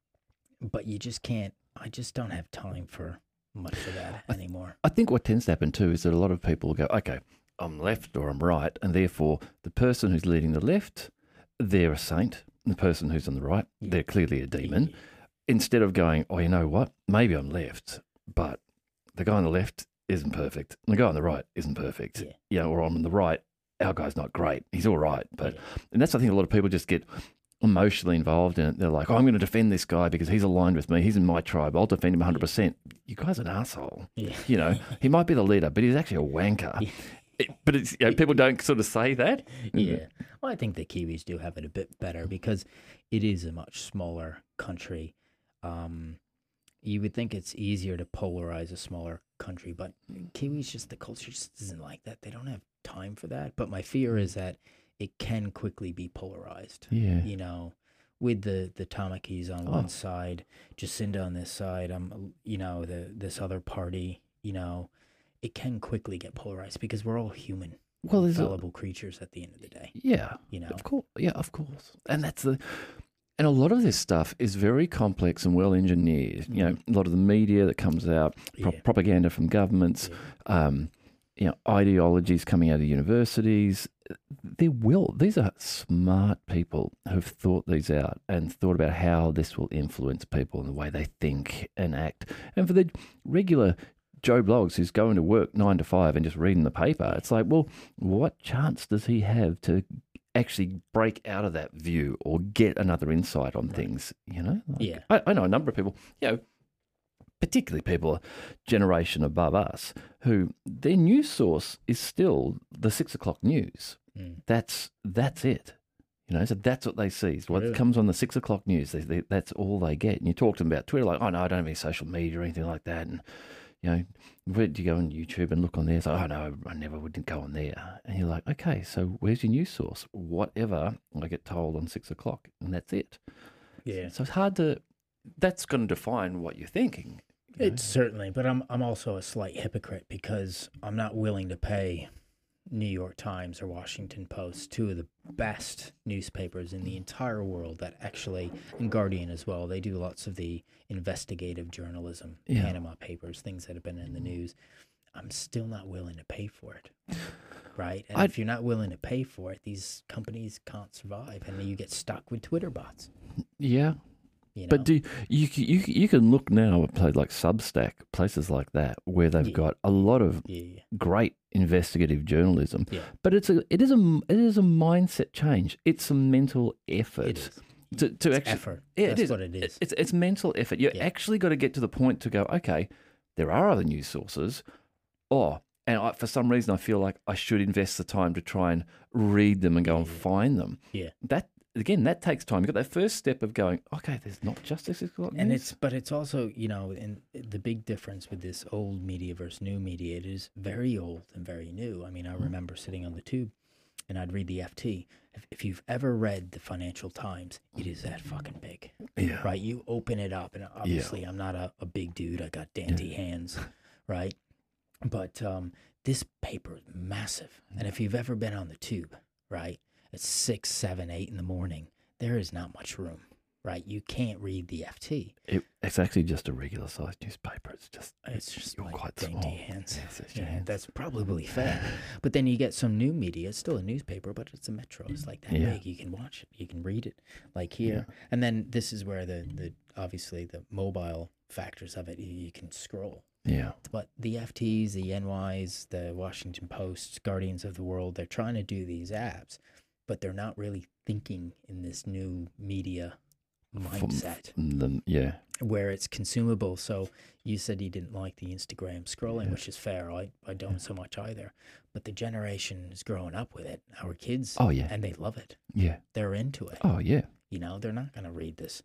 but you just can't. I just don't have time for much of that anymore. I think what tends to happen too is that a lot of people go, okay, I'm left or I'm right, and therefore the person who's leading the left, they're a saint. The person who's on the right, Yeah. they're clearly a demon. Instead of going, oh, you know what? Maybe I'm left, but the guy on the left isn't perfect. And the guy on the right isn't perfect. Yeah. Yeah, or on the right, our guy's not great. He's all right. But Yeah. and that's I think a lot of people just get emotionally involved in it. They're like, oh, I'm going to defend this guy because he's aligned with me. He's in my tribe. I'll defend him 100%. You guy's an asshole. Yeah. You know, he might be the leader, but he's actually a wanker. Yeah. It- but it's, you know, people don't sort of say that. Yeah. Well, I think the Kiwis do have it a bit better because it is a much smaller country. Um, you would think it's easier to polarize a smaller country, but Kiwis just the culture just isn't like that. They don't have time for that. But my fear is that it can quickly be polarized. Yeah. You know, with the the Tamakis on Oh. one side, Jacinda on this side, um, you know, the this other party, you know, it can quickly get polarized because we're all human, Well, there's a, fallible creatures at the end of the day. yeah, You know, of course, yeah, of course, and that's the. And a lot of this stuff is very complex and well engineered. You know, a lot of the media that comes out, pro- Yeah. propaganda from governments, Yeah. um, you know, ideologies coming out of universities. They will. These are smart people who've thought these out and thought about how this will influence people and the way they think and act. And for the regular Joe Bloggs who's going to work nine to five and just reading the paper, it's like, well, what chance does he have to actually break out of that view or get another insight on things? You know, Like, Yeah. I, I know a number of people. You know, particularly people a generation above us who their news source is still the six o'clock news. Mm. That's that's it. You know, so that's what they see. So what Really? comes on the six o'clock news, they, they, that's all they get. And you talk to them about Twitter, like, oh no, I don't have any social media or anything like that. And you know, where do you go on YouTube and look on there? It's like, oh no, I never would go on there. And you're like, okay, so where's your news source? Whatever I get told on six o'clock, and that's it. Yeah. So it's hard to. That's going to define what you're thinking. you know? It's certainly, but I'm I'm also a slight hypocrite because I'm not willing to pay New York Times or Washington Post, two of the best newspapers in the entire world that actually and Guardian as well. They do lots of the investigative journalism, Yeah. Panama Papers, things that have been in the news. I'm still not willing to pay for it. Right? And I'd- if you're not willing to pay for it, these companies can't survive and you get stuck with Twitter bots. yeah, You know? But do you you you can look now at places like Substack, places like that, where they've Yeah. got a lot of yeah, great investigative journalism. Yeah. But it's a it is a it is a mindset change. It's a mental effort It is. to to It's actually. effort. Yeah, That's is. what it is. It's it's mental effort. You actually got to get to the point to go. Okay, there are other news sources. Oh, and I, for some reason, I feel like I should invest the time to try and read them and go and find them. Yeah. That again, that takes time. You've got that first step of going. Okay, there's not just this. and it's but it's also you know and the big difference with this old media versus new media it is very old and very new i mean i remember sitting on the tube and i'd read the ft if, if you've ever read the financial times it is that fucking big yeah. right you open it up and obviously i'm not a, a big dude i got dainty hands right but um, this paper is massive and if you've ever been on the tube right at six seven eight in the morning there is not much room right you can't read the ft It, it's actually just a regular sized newspaper. It's just it's just you're like quite dainty small. hands. Yes, it's Yeah, hands. that's probably fair. but then you get some new media. It's still a newspaper, but it's a metro. It's like that Yeah. big. You can watch it. You can read it, like here. And then this is where the the obviously the mobile factors of it. You, you can scroll. yeah, But the FTs, the NYs, the Washington Post, Guardians of the World, they're trying to do these apps, but they're not really thinking in this new media mindset then yeah, where it's consumable. So you said you didn't like the Instagram scrolling, which is fair. I, I don't so much either. But the generation is growing up with it. Our kids, oh yeah, and they love it. yeah, They're into it. oh yeah, You know, they're not going to read this,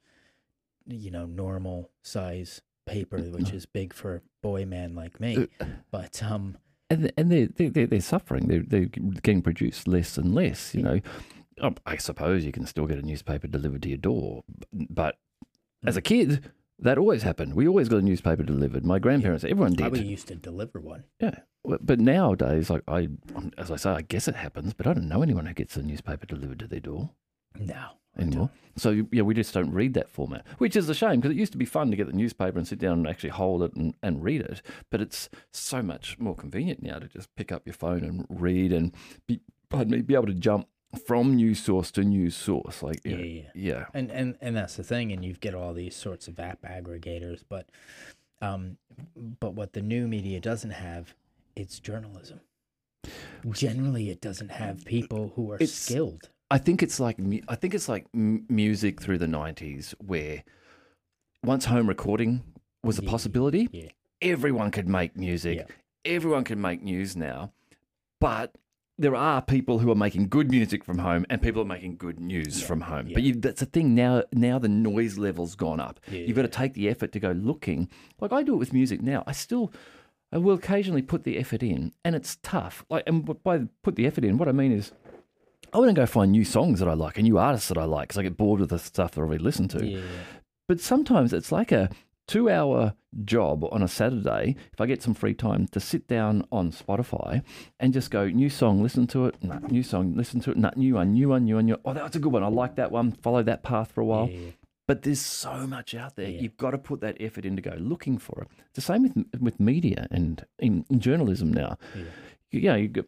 you know, normal size paper, which is big for boy man like me. Uh, But um, and and they're they they're, they're suffering. They're they're getting produced less and less. You Yeah. know, Um, I suppose you can still get a newspaper delivered to your door, but as a kid. That always happened. We always got a newspaper delivered. My grandparents, everyone did. did. used to deliver one. Yeah, but nowadays, like I, um, as I say, I guess it happens, but I don't know anyone who gets a newspaper delivered to their door. No, anymore. So yeah, we just don't read that format, which is a shame because it used to be fun to get the newspaper and sit down and actually hold it and, and read it. But it's so much more convenient now to just pick up your phone and read and be, pardon me, be able to jump from news source to news source. Like Yeah, yeah, yeah. and and and that's the thing and you get all these sorts of app aggregators but um but what the new media doesn't have it's journalism generally it doesn't have people who are It's- skilled I think it's like I think it's like music through the '90s, where once home recording was a possibility, yeah everyone could make music, Yeah. everyone can make news now, but there are people who are making good music from home and people are making good news Yeah, from home. yeah. But you, that's the thing now. Now the noise level's gone up. Yeah, You've got to take the effort to go looking. Like I do it with music now. I still. I will occasionally put the effort in, and it's tough. Like, and by put the effort in, what I mean is, I wouldn't go find new songs that I like and new artists that I like because I get bored with the stuff that I already listen to. yeah, But sometimes it's like a two hour job on a Saturday, if I get some free time, to sit down on Spotify and just go, new song, listen to it, nah, new song, listen to it, nah, new one, new one, new one, new Oh, that's a good one. I like that one. Follow that path for a while. yeah. But there's so much out there. Yeah. You've got to put that effort in to go looking for it. It's the same with with media and in, in journalism now. Yeah. You, yeah, you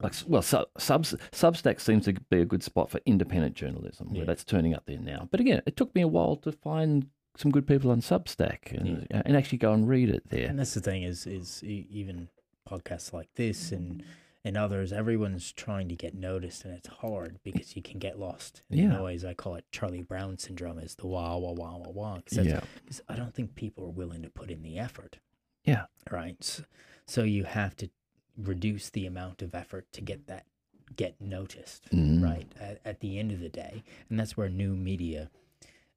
like well, sub, subs, Substack seems to be a good spot for independent journalism, where Yeah. that's turning up there now. But again, it took me a while to find some good people on Substack and uh, and actually go and read it there. And that's the thing is is e- even podcasts like this and mm-hmm. and others, everyone's trying to get noticed, and it's hard because you can get lost in Yeah. the noise. I call it Charlie Brown syndrome. Is the wah wah wah wah wah. 'cause that's- Yeah, 'cause I don't think people are willing to put in the effort. yeah, Right. S- So you have to reduce the amount of effort to get that get noticed. Mm. Right. At, at the end of the day, and that's where new media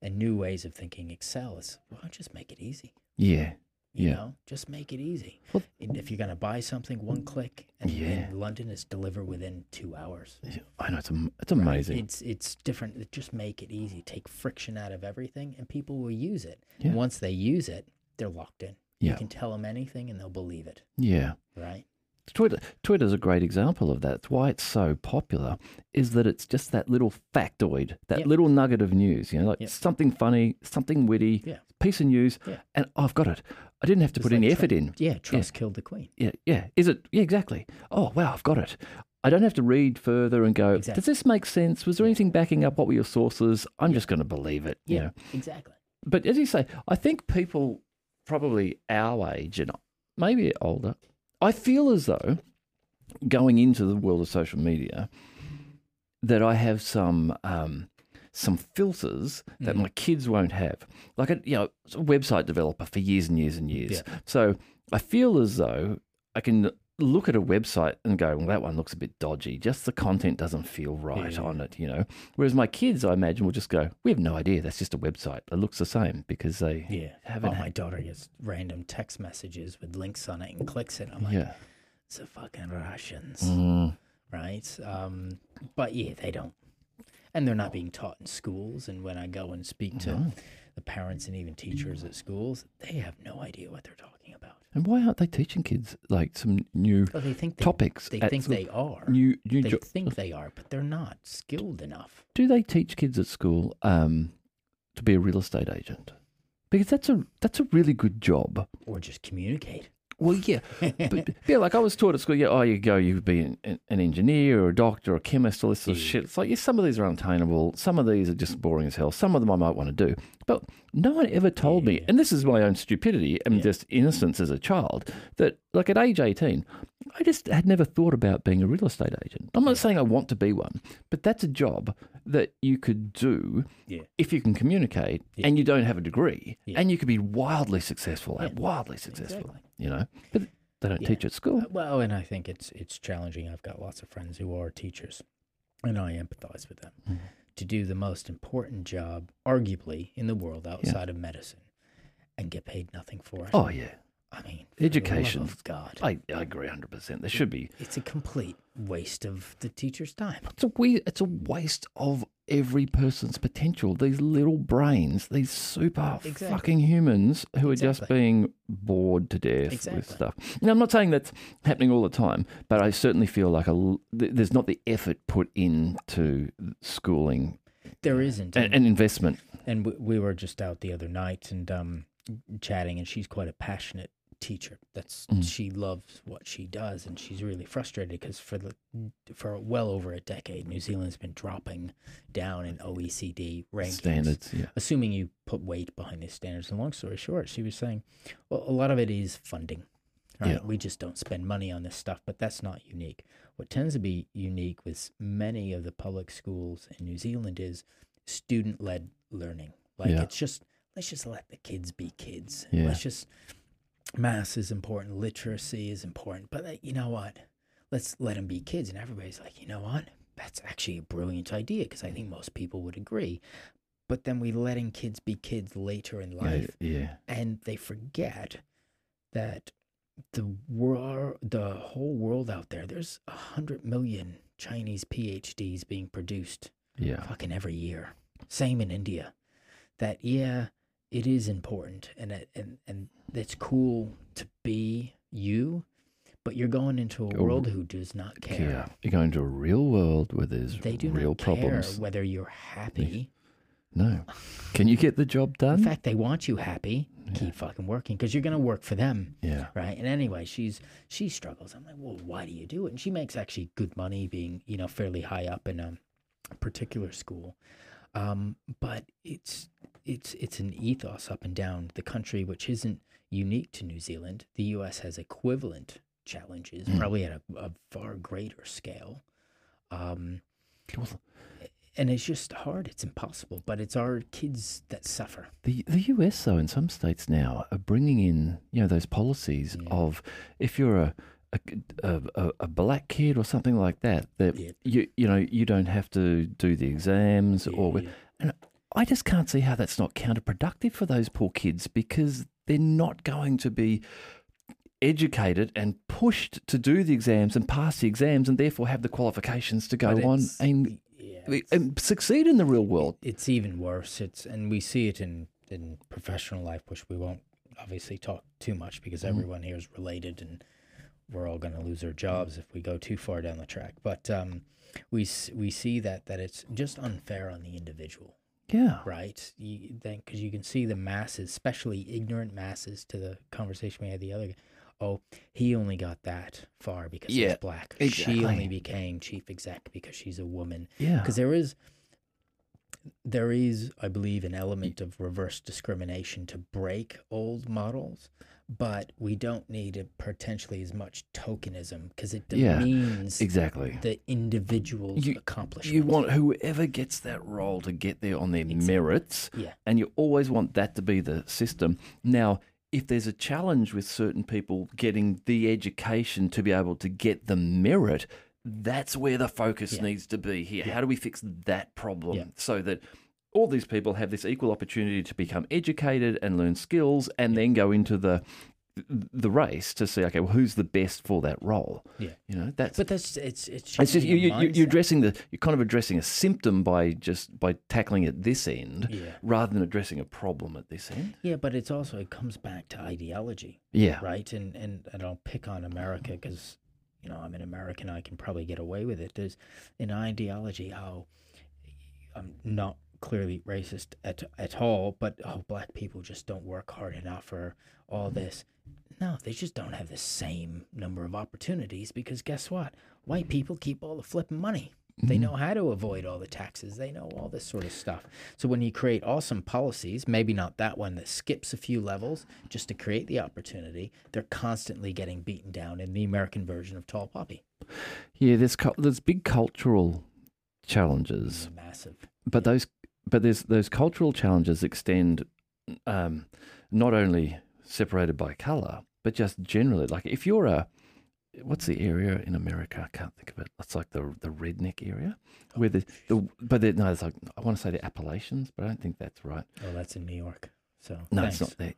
and new ways of thinking excel. Is don't just make it easy. yeah, You Yeah. know, just make it easy. Well- if you're gonna buy something, one click, and Yeah. London is delivered within two hours. I know it's it's Right? amazing. It's it's different. Just make it easy. Take friction out of everything, and people will use it. Yeah. And once they use it, they're locked in. Yeah. You can tell them anything, and they'll believe it. Yeah. Right. Twitter Twitter's a great example of that. It's why it's so popular is that it's just that little factoid, that Yeah. little nugget of news, you know, like Yeah. something funny, something witty, Yeah. piece of news, Yeah. and oh, I've got it. I didn't have to put any effort in. Yeah. Truss killed the queen. Yeah, yeah. Is it? Yeah, exactly. Oh, wow, I've got it. I don't have to read further and go, Exactly. does this make sense? Was there anything backing up? What were your sources? I'm just going to believe it. you Yeah. know. Exactly. But as you say, I think people probably our age and maybe older, I feel as though going into the world of social media that I have some um, some filters that Mm. my kids won't have. Like a you know, a website developer for years and years and years. So I feel as though I can look at a website and go, well, that one looks a bit dodgy. Just the content doesn't feel right Yeah. on it, you know. Whereas my kids, I imagine, will just go, we have no idea. That's just a website. It looks the same because they Yeah. haven't. Oh, my had- daughter gets random text messages with links on it and clicks it. I'm like, yeah. it's the fucking Russians. Mm, right? Um, but yeah, they don't, and they're not being taught in schools. And when I go and speak to no. the parents and even teachers at schools, they have no idea what they're talking about. And why aren't they teaching kids like some new Well, they think they, topics? they think they are. new new. They jo- think they are, but they're not skilled enough. do they teach kids at school um, to be a real estate agent? Because that's a that's a really good job. Or just communicate. Well, yeah, but yeah, like I was taught at school. Yeah, oh, you go, you be an, an engineer or a doctor or a chemist, all this sort of Yeah. shit. It's like yeah, some of these are unattainable. Some of these are just boring as hell. Some of them I might want to do, but no one ever told me. And this is my own stupidity and Yeah. just innocence as a child. That like at age eighteen, I just had never thought about being a real estate agent. I'm not saying I want to be one, but that's a job that you could do Yeah. if you can communicate Yeah. and you don't have a degree, Yeah. and you could be wildly successful at Yeah. wildly successful. Exactly. You know, but they don't Yeah. teach at school. Uh, Well, and I think it's it's challenging. I've got lots of friends who are teachers, and I empathize with them Mhm. to do the most important job, arguably, in the world outside of medicine, and get paid nothing for it. Oh yeah, I mean, for the love Education. of God, I, I agree hundred percent. There should be. it's a complete waste of the teacher's time. It's a we. It's a waste of every person's potential. These little brains, these super Exactly. fucking humans who are just being bored to death with stuff. Now, I'm not saying that's happening all the time, but I certainly feel like a there's not the effort put into schooling There isn't. and, and investment. and we, we were just out the other night and um, chatting, and she's quite a passionate teacher. That's Mm. she loves what she does, and she's really frustrated because for the for well over a decade, New Zealand's been dropping down in OECD rankings. Standards, yeah. Assuming you put weight behind these standards. And long story short, she was saying, well, a lot of it is funding. Right? Yeah. We just don't spend money on this stuff, but that's not unique. What tends to be unique with many of the public schools in New Zealand is student led learning. Like Yeah. it's just let's just let the kids be kids. Yeah. Let's just math is important, literacy is important, but you know what? Let's let them be kids. And everybody's like, you know what? That's actually a brilliant idea because I think most people would agree. But then we letting kids be kids later in Yeah, life, yeah. and they forget that the world, the whole world out there, there's a hundred million Chinese PhDs being produced Yeah. fucking every year. Same in India. That yeah, it is important and it, and and it's cool to be you, but you're going into a Oh, world who does not care. Yeah. You're going to a real world where there's They do real not care problems. whether you're happy. No. Can you get the job done? In fact, they want you happy. Keep fucking working because you're gonna work for them. yeah. right? And anyway, she's she struggles. I'm like, well, why do you do it? And she makes actually good money, being you know fairly high up in a particular school. Um, but it's it's it's an ethos up and down the country, which isn't unique to New Zealand. The U.S. has equivalent challenges, Mm. probably at a, a far greater scale. Um, and it's just hard. It's impossible. But it's our kids that suffer. The the US though in some states now are bringing in you know those policies Yeah. of if you're a a, a, a- black kid or something like that that Yeah. you you know you don't have to do the exams or Yeah. and I just can't see how that's not counterproductive for those poor kids because they're not going to be educated and pushed to do the exams and pass the exams and therefore have the qualifications to go on and, yeah, and succeed in the real world. it's even worse. It's and we see it in in professional life, which we won't obviously talk too much because everyone here is related, and we're all going to lose our jobs if we go too far down the track. But um, we we see that that it's just unfair on the individual, Yeah. right? You then because you can see the masses, especially ignorant masses, to the conversation we had the other. day. Oh, he only got that far because Yeah, he's black. She only became chief exec because she's a woman Yeah. because there is there is i believe an element of reverse discrimination to break old models but we don't need potentially as much tokenism because it Yeah, demeans Exactly. the individual's You- accomplishment You want whoever gets that role to get there on their merits, yeah and you always want that to be the system. Now, if there's a challenge with certain people getting the education to be able to get the merit, that's where the focus Yeah. needs to be here. How do we fix that problem Yeah. so that all these people have this equal opportunity to become educated and learn skills and then go into the the race to see okay well who's the best for that role Yeah. you know that's but that's it's it's it's just you, you, you're addressing the you're kind of addressing a symptom by just by tackling it this end yeah rather than addressing a problem at this end. yeah but it's also it comes back to ideology Yeah, right? And and and I'll pick on America because you know I'm an American. I can probably get away with it. There's an ideology how I'm not clearly racist at at all, but oh, black people just don't work hard enough or all this. No, they just don't have the same number of opportunities because guess what? White people keep all the flipping money. They mm-hmm. know how to avoid all the taxes. They know all this sort of stuff. So when you create awesome policies, maybe not that one that skips a few levels just to create the opportunity, they're constantly getting beaten down in the American version of tall poppy. yeah. There's there's big cultural challenges, Massive. but those but there's those cultural challenges extend um, not only separated by color, but just generally. Like if you're a what's the area in America? I can't think of it. It's like the the redneck area, where the, the but the, no, it's like I want to say the Appalachians, but I don't think that's right. Oh, that's in New York. So No, thanks. it's not there.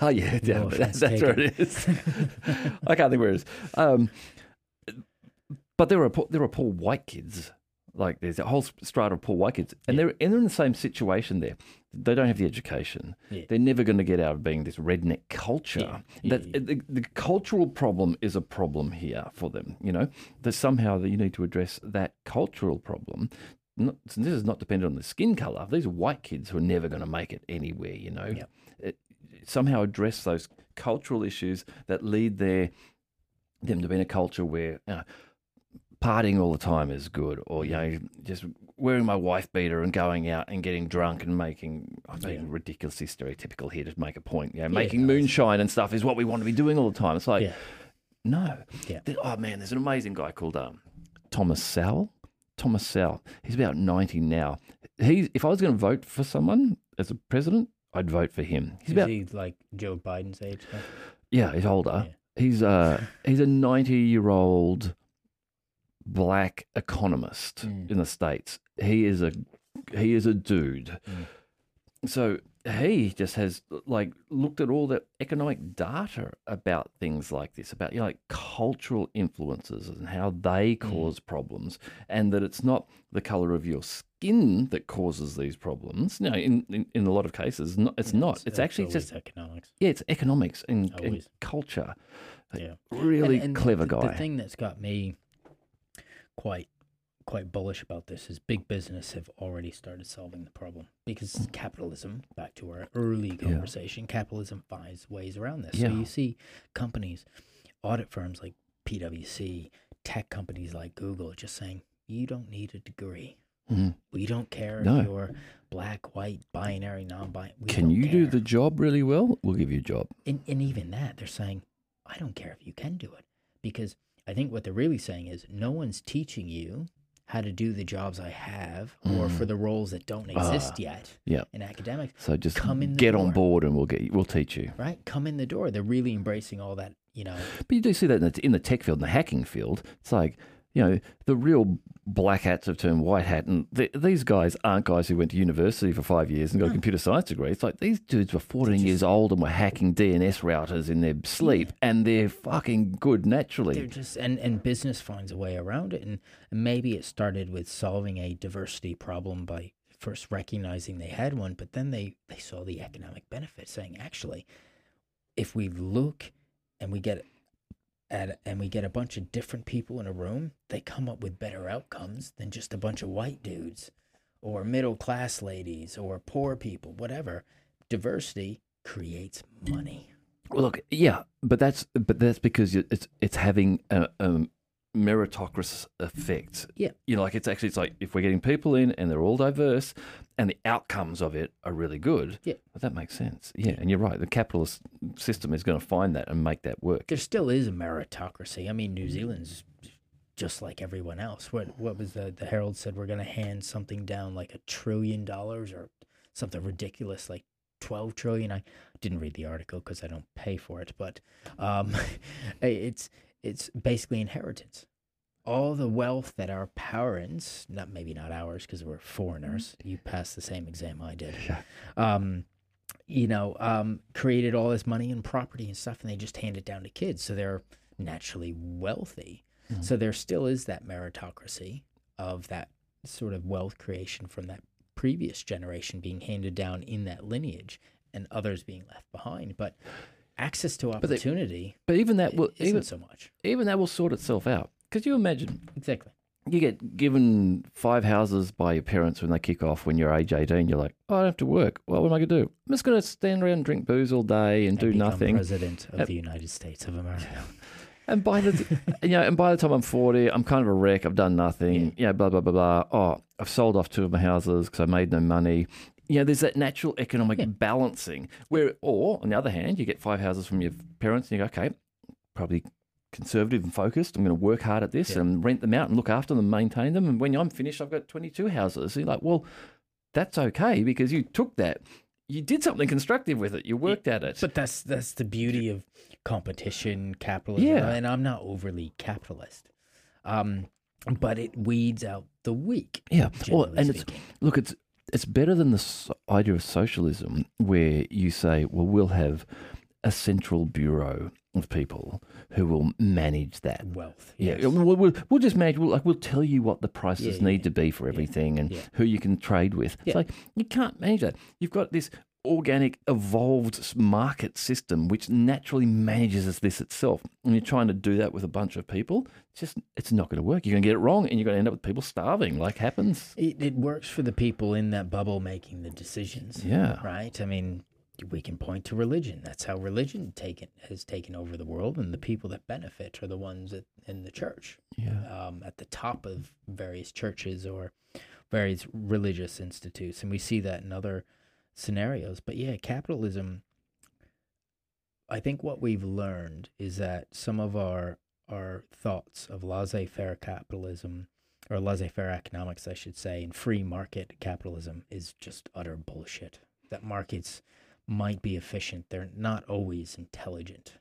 oh yeah, yeah No that's, that's where it is. I can't think where it is. Um, but there are poor, there are poor white kids. Like there's a whole strata of poor white kids, and Yeah. they're and they're in the same situation. There, they don't have the education. Yeah. They're never going to get out of being this redneck culture. Yeah. That. The, the cultural problem is a problem here for them. You know that somehow that you need to address that cultural problem not, this is not dependent on the skin color. These are white kids who are never going to make it anywhere. You know. It- somehow address those cultural issues that lead their them to be in a culture where you know, partying all the time is good, or you know, just wearing my wife beater and going out and getting drunk and making I'm being Yeah. ridiculously stereotypical here to make a point. You know, Yeah, making moonshine and stuff is what we want to be doing all the time. It's like Yeah. no. Yeah. Oh man, there's an amazing guy called um, Thomas Sowell. Thomas Sowell. He's about 90 now. He's if I was going to vote for someone as a president, I'd vote for him. He's Is about he like Joe Biden's age? Yeah, he's older. He's uh he's a 90 year old black economist Mm. in the states. He is a he is a dude. Mm. So he just has like looked at all the economic data about things like this, about you know, like cultural influences and how they Mm. cause problems, and that it's not the color of your skin that causes these problems. No, in in, in a lot of cases, not, it's Yeah, not. It's, actually just economics. yeah, it's economics and, and culture. Yeah. Really And- and clever guy. The thing that's got me quite quite bullish about this is big business have already started solving the problem because capitalism. Back to our early conversation, capitalism finds ways around this. Yeah. So you see companies, audit firms like PwC, tech companies like Google, just saying you don't need a degree. Mhm. We don't care No. if you're black, white, binary, non-binary. We Can you do the job really well? We'll give you a job. and, and even that, they're saying, I don't care if you can do it. Because I think what they're really saying is no one's teaching you how to do the jobs I have or for the roles that don't exist Mm. Ah, yet yeah. in academics, So just Come in get on board and we'll get we'll teach you. right? Come in the door. They're really embracing all that, you know. But you do see that in the, in the tech field, in the hacking field. It's like you know the real black hats have turned white hat, and th these guys aren't guys who went to university for five years and got a computer science degree. It's like these dudes were fourteen years old and were hacking DNS routers in their sleep, and they're fucking good naturally. They're just and, and business finds a way around it. And, and maybe it started with solving a diversity problem by first recognizing they had one, but then they, they saw the economic benefit, saying actually, if we look and we get at and we get a bunch of different people in a room, they come up with better outcomes than just a bunch of white dudes or middle class ladies or poor people, whatever. Diversity creates money. Well, look, yeah, but that's but that's because it's it's having a, a meritocracy effect. Yeah. you know, like it's actually it's like if we're getting people in and they're all diverse, and the outcomes of it are really good. Yeah. but that makes sense. Yeah, and you're right. The capitalist system is going to find that and make that work. there still is a meritocracy. I mean, New Zealand's just like everyone else. What what was the the Herald said we're going to hand something down like a trillion dollars or something ridiculous like 12 trillion. I didn't read the article cuz I don't pay for it, but um it's it's basically inheritance. All the wealth that our parents, not maybe not ours because we're foreigners. You passed the same exam I did Yeah. um, you know, um, created all this money and property and stuff, and they just hand it down to kids. So they're naturally wealthy. Mhm. So there still is that meritocracy of that sort of wealth creation from that previous generation being handed down in that lineage and others being left behind. But access to opportunity But even that will isn't even so much. even that will sort itself out. Because you imagine Exactly. you get given five houses by your parents when they kick off when you're age 18. You're like, oh, I don't have to work. Well, what am I going to do? I'm just going to stand around and drink booze all day and, do nothing. President of Uh, the United States of America. And by the you know, and by the time I'm 40, I'm kind of a wreck. I've done nothing. Yeah, blah blah blah blah. Oh, I've sold off two of my houses because I made no money. You know, there's that natural economic Yeah. balancing where, or on the other hand, you get five houses from your parents, and you go, okay, probably conservative and focused. I'm going to work hard at this Yeah. and rent them out and look after them, maintain them. And when I'm finished, I've got 22 houses. So you're like, well, that's okay because you took that, you did something constructive with it, you worked at it. But that's that's the beauty of competition, capitalism. Yeah. and I'm not overly capitalist, um, but it weeds out the weak. Yeah, well, and it's look, it's it's better than the idea of socialism, where you say, well, we'll have a central bureau of people who will manage that. wealth. Yeah, we'll, we'll, we'll just manage. We'll, like, we'll tell you what the prices Yeah, need yeah, to be for everything and who you can trade with. It's like you can't manage that. You've got this organic, evolved market system which naturally manages this itself. And you're trying to do that with a bunch of people, it's just it's not going to work. You're going to get it wrong, and you're going to end up with people starving, like happens. It, it works for the people in that bubble making the decisions. Yeah. Right? I mean, we can point to religion. That's how religion taken has taken over the world, and the people that benefit are the ones at, in the church, Yeah. um, at the top of various churches or various religious institutes, and we see that in other scenarios. But yeah, capitalism. I think what we've learned is that some of our our thoughts of laissez-faire capitalism or laissez-faire economics, I should say, and free market capitalism is just utter bullshit. That markets might be efficient; they're not always intelligent.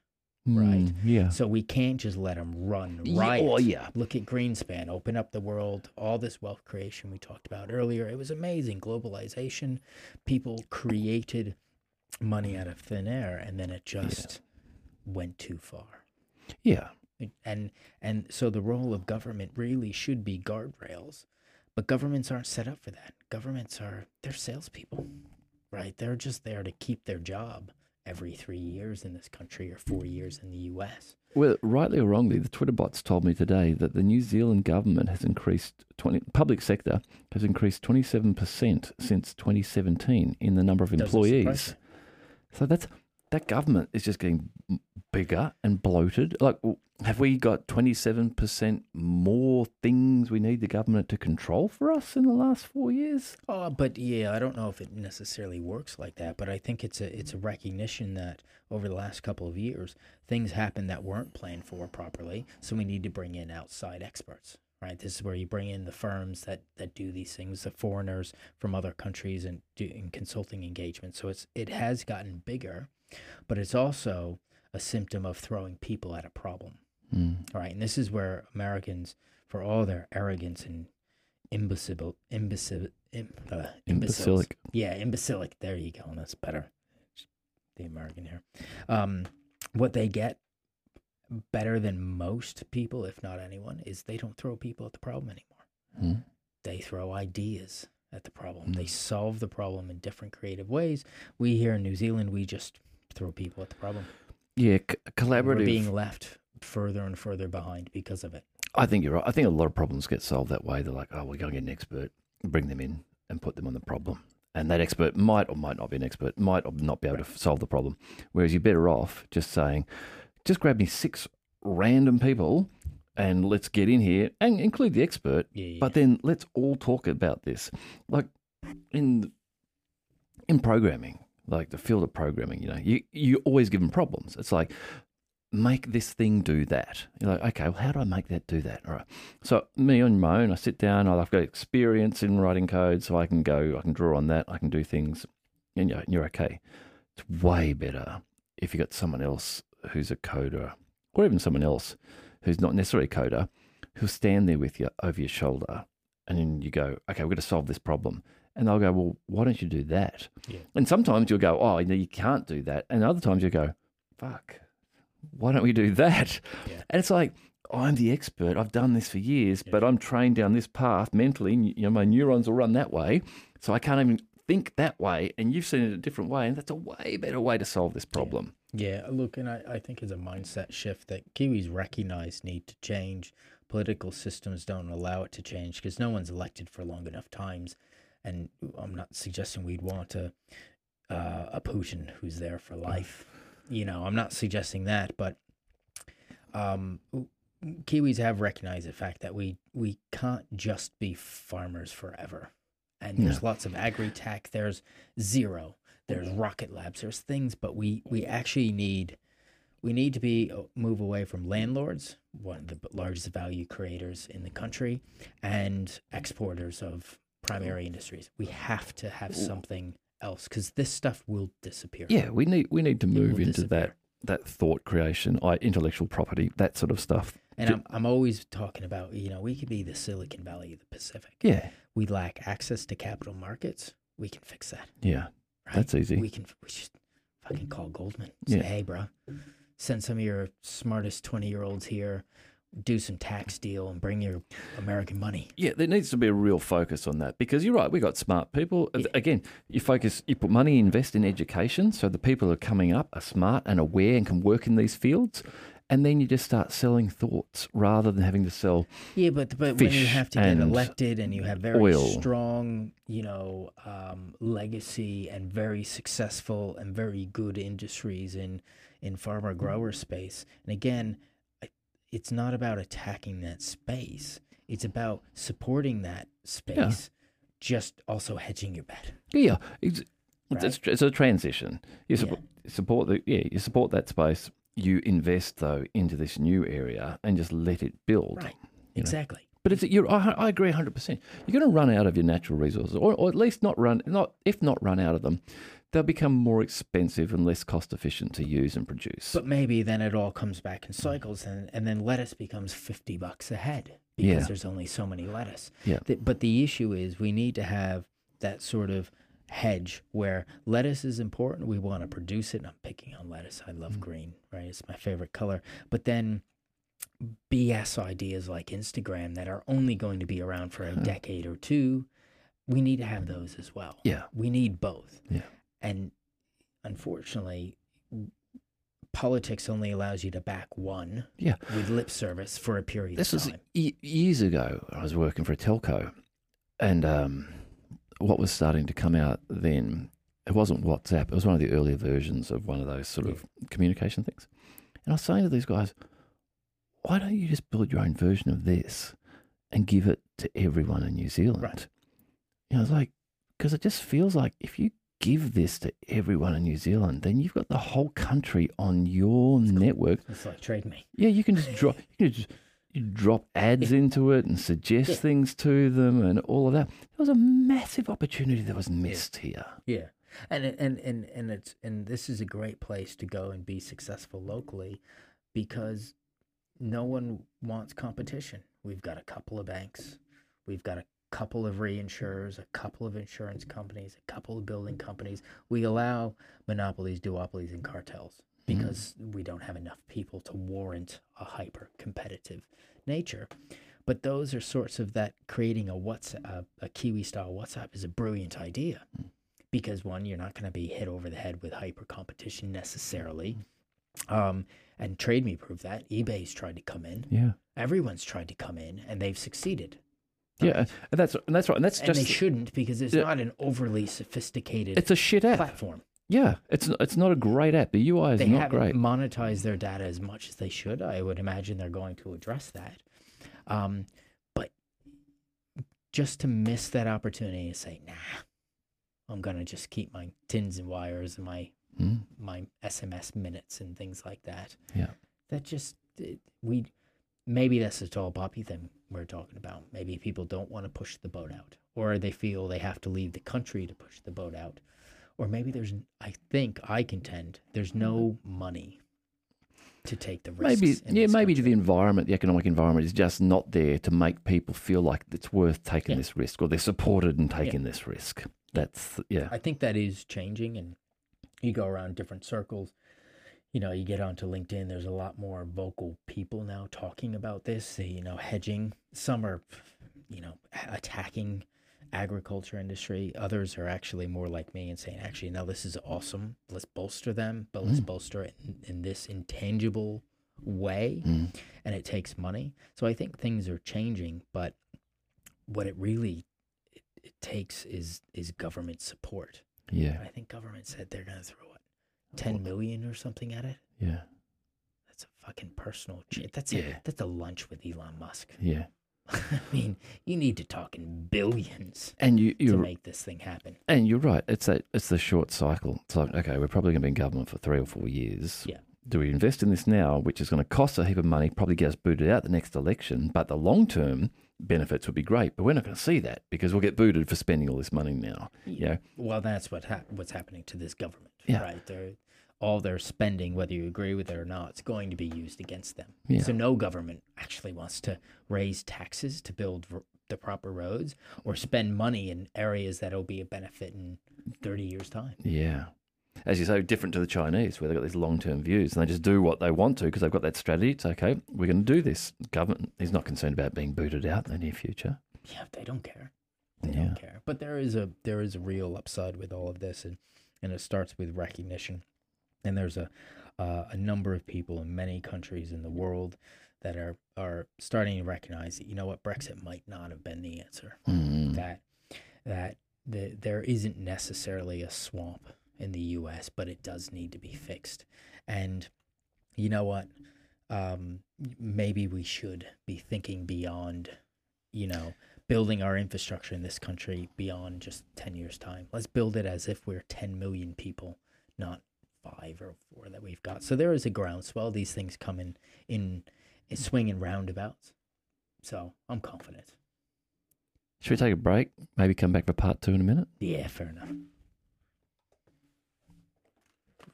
Right. Mm, yeah. So we can't just let them run Yeah, riot. oh, yeah. Look at Greenspan, open up the world, all this wealth creation we talked about earlier. It was amazing. Globalization, people created money out of thin air, and then it just went too far. Yeah. And and so the role of government really should be guardrails, but governments aren't set up for that. Governments are they're salespeople, right? They're just there to keep their job every three years in this country or four years in the U.S. Well, rightly or wrongly, the Twitter bots told me today that the New Zealand government has increased 20, public sector has increased 27% since 2017 in the number of employees. So that's that government is just getting bigger and bloated. Like, have we got 27% more things we need the government to control for us in the last four years? Oh, but yeah, I don't know if it necessarily works like that. But I think it's a it's a recognition that over the last couple of years, things happened that weren't planned for properly. So we need to bring in outside experts. Right. This is where you bring in the firms that that do these things, the foreigners from other countries, and do in consulting engagements. So it's it has gotten bigger, but it's also a symptom of throwing people at a problem. Mm. Right, and this is where Americans, for all their arrogance and imbecile, imbecile, im, uh, Imbecilic. yeah, imbecilic. There you go. That's better. The American here, um, what they get better than most people, if not anyone, is they don't throw people at the problem anymore. Mm. They throw ideas at the problem. Mm. They solve the problem in different creative ways. We here in New Zealand, we just throw people at the problem. Yeah, c- We're collaborative. being left further and further behind because of it. I think you're right. I think a lot of problems get solved that way. They're like, oh, we're going to get an expert, bring them in, and put them on the problem. And that expert might or might not be an expert, might or not be able to solve the problem. Whereas you're better off just saying, just grab me six random people and let's get in here and include the expert. Yeah. But then let's all talk about this. Like in in programming, like the field of programming, you know, you, you always give them problems. It's like, make this thing do that. You're like, okay, well, how do I make that do that? All right. So me on my own, I sit down, I've got experience in writing code, so I can go, I can draw on that, I can do things, and you're, you're okay. It's way better if you got someone else who's a coder, or even someone else who's not necessarily a coder, who'll stand there with you over your shoulder, and then you go, okay, we're going to solve this problem. And they'll go, well, why don't you do that? Yeah. And sometimes you'll go, oh, no, you can't do that. And other times you go, fuck, why don't we do that? Yeah. And it's like, I'm the expert. I've done this for years, Yeah. but I'm trained down this path mentally. You know, my neurons will run that way. So I can't even think that way. And you've seen it a different way. And that's a way better way to solve this problem. Yeah, look, and I, I think it's a mindset shift that Kiwis recognize need to change. Political systems don't allow it to change because no one's elected for long enough times. And I'm not suggesting we'd want a, uh, a Putin who's there for life. You know, I'm not suggesting that, but um, Kiwis have recognized the fact that we, we can't just be farmers forever. And there's lots of agri tech, there's zero there's rocket labs there's things but we we actually need we need to be uh, move away from landlords one of the largest value creators in the country and exporters of primary industries. We have to have something else because this stuff will disappear. Yeah, we need we need to move into that disappear. that thought creation, intellectual property, that sort of stuff. and I'm, I'm always talking about you know we could be the silicon valley of the pacific. Yeah, we lack access to capital markets. We can fix that. Yeah, right? That's easy. We can we just fucking call Goldman. Say, Yeah. hey, bro, send some of your smartest twenty year olds here. do some tax deal and bring your American money. Yeah, there needs to be a real focus on that because you're right. We got smart people. Again, you focus, you put money, invest in education, so the people who are coming up are smart and aware and can work in these fields. And then you just start selling thoughts rather than having to sell. Yeah, but but when you have to get elected and you have very oil. strong, you know, um, legacy and very successful and very good industries in in farmer grower space, and again, it's not about attacking that space. It's about supporting that space, Yeah. just also hedging your bet. Yeah, it's, Right. it's, it's a transition. You support, support the yeah, you support that space. You invest though into this new area and just let it build. Right. you know. Exactly. But it's you're, I, I agree 100. percent You're going to run out of your natural resources, or, or at least not run not if not run out of them, they'll become more expensive and less cost efficient to use and produce. But maybe then it all comes back in cycles, and, and then lettuce becomes 50 bucks a head because Yeah. there's only so many lettuce. Yeah. The- but the issue is we need to have that sort of hedge where lettuce is important. We want to produce it. And I'm picking on lettuce. I Mm. love green, right? It's my favorite color. But then BS ideas like Instagram that are only going to be around for a decade or two, we need to have those as well. yeah, We need both. Yeah. And unfortunately, politics only allows you to back one yeah. with lip service for a period This of was y- years ago. I was working for a telco, and um, what was starting to come out then, it wasn't WhatsApp. It was one of the earlier versions of one of those sort of communication things. And I was saying to these guys, why don't you just build your own version of this and give it to everyone in New Zealand? Right. You know, it's like, because it just feels like if you give this to everyone in New Zealand, then you've got the whole country on your network It's like Trade Me. yeah, you can just drop you can just drop ads into it and suggest Yeah. things to them and all of that. There was a massive opportunity that was missed here. Yeah. And and and and it's and this is a great place to go and be successful locally because no one wants competition. We've got a couple of banks. We've got a couple of reinsurers, a couple of insurance companies, a couple of building companies. We allow monopolies, duopolies, and cartels Mm-hmm. because we don't have enough people to warrant a hyper competitive nature. But those are sorts of that creating a WhatsApp, a, a Kiwi style WhatsApp is a brilliant idea mm. because one, you're not going to be hit over the head with hyper competition necessarily. Mm-hmm. Um, and Trade Me proved that. eBay's tried to come in. Yeah. Everyone's tried to come in and they've succeeded. Yeah, and that's and that's right. And that's And just they shouldn't because it's Yeah. not an overly sophisticated it's a shit app. platform. Yeah, it's it's not a great app. The UI is They not haven't great. monetized their data as much as they should. I would imagine they're going to address that. Um, but just to miss that opportunity to say, nah, I'm going to just keep my tins and wires and my Mm, my SMS minutes and things like that. Yeah. That just it, we maybe that's the tall poppy thing we're talking about. Maybe people don't want to push the boat out, or they feel they have to leave the country to push the boat out, or maybe there's I think I contend there's no mm-hmm. money to take the risks. Maybe yeah, maybe country. the environment, the economic environment is just not there to make people feel like it's worth taking Yeah. this risk or they're supported in taking this risk. That's yeah. I think that is changing, and you go around different circles. You know, you get onto LinkedIn. There's a lot more vocal people now talking about this. You know, hedging. Some are, you know, attacking agriculture industry. Others are actually more like me and saying, actually, no, this is awesome. Let's bolster them, but let's bolster it in, in this intangible way. Mm. And it takes money. So I think things are changing, but what it really it, it takes is is government support. Yeah. I think government said they're going to throw what, ten million or something at it. Yeah. That's a fucking personal. Ch- that's Yeah. a, that's a lunch with Elon Musk. Yeah. I mean, you need to talk in billions And you to make this thing happen. And you're right. It's that it's the short cycle. It's like, okay, we're probably going to be in government for three or four years. Yeah. Do we invest in this now, which is going to cost a heap of money, probably get us booted out the next election, but the long term benefits would be great. But we're not going to see that because we'll get booted for spending all this money now. You know? Well, that's what hap- what's happening to this government, Yeah. right? They're all their spending, whether you agree with it or not, it's going to be used against them. Yeah. So no government actually wants to raise taxes to build r- the proper roads or spend money in areas that'll be a benefit in 30 years time. Yeah. as you say, different to the Chinese, where they've got these long term views and they just do what they want to because they've got that strategy. It's okay, we're going to do this. Government is not concerned about being booted out in the near future. Yeah, they don't care. They Yeah. don't care. But there is a there is a real upside with all of this, and and it starts with recognition. And there's a uh, a number of people in many countries in the world that are are starting to recognize that you know what Brexit might not have been the answer. Mm. That that the, there isn't necessarily a swamp in the U.S., but it does need to be fixed. And you know what? Um, maybe we should be thinking beyond, you know, building our infrastructure in this country beyond just 10 years' time. Let's build it as if we're 10 million people, not five or four that we've got. So there is a groundswell. These things come in, in, in swing and roundabouts. So I'm confident. Should we take a break? Maybe come back for part two in a minute? Yeah, fair enough.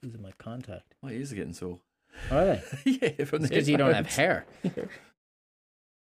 This is my contact. My ears are getting sore. Are they? yeah, from It's because you don't have hair.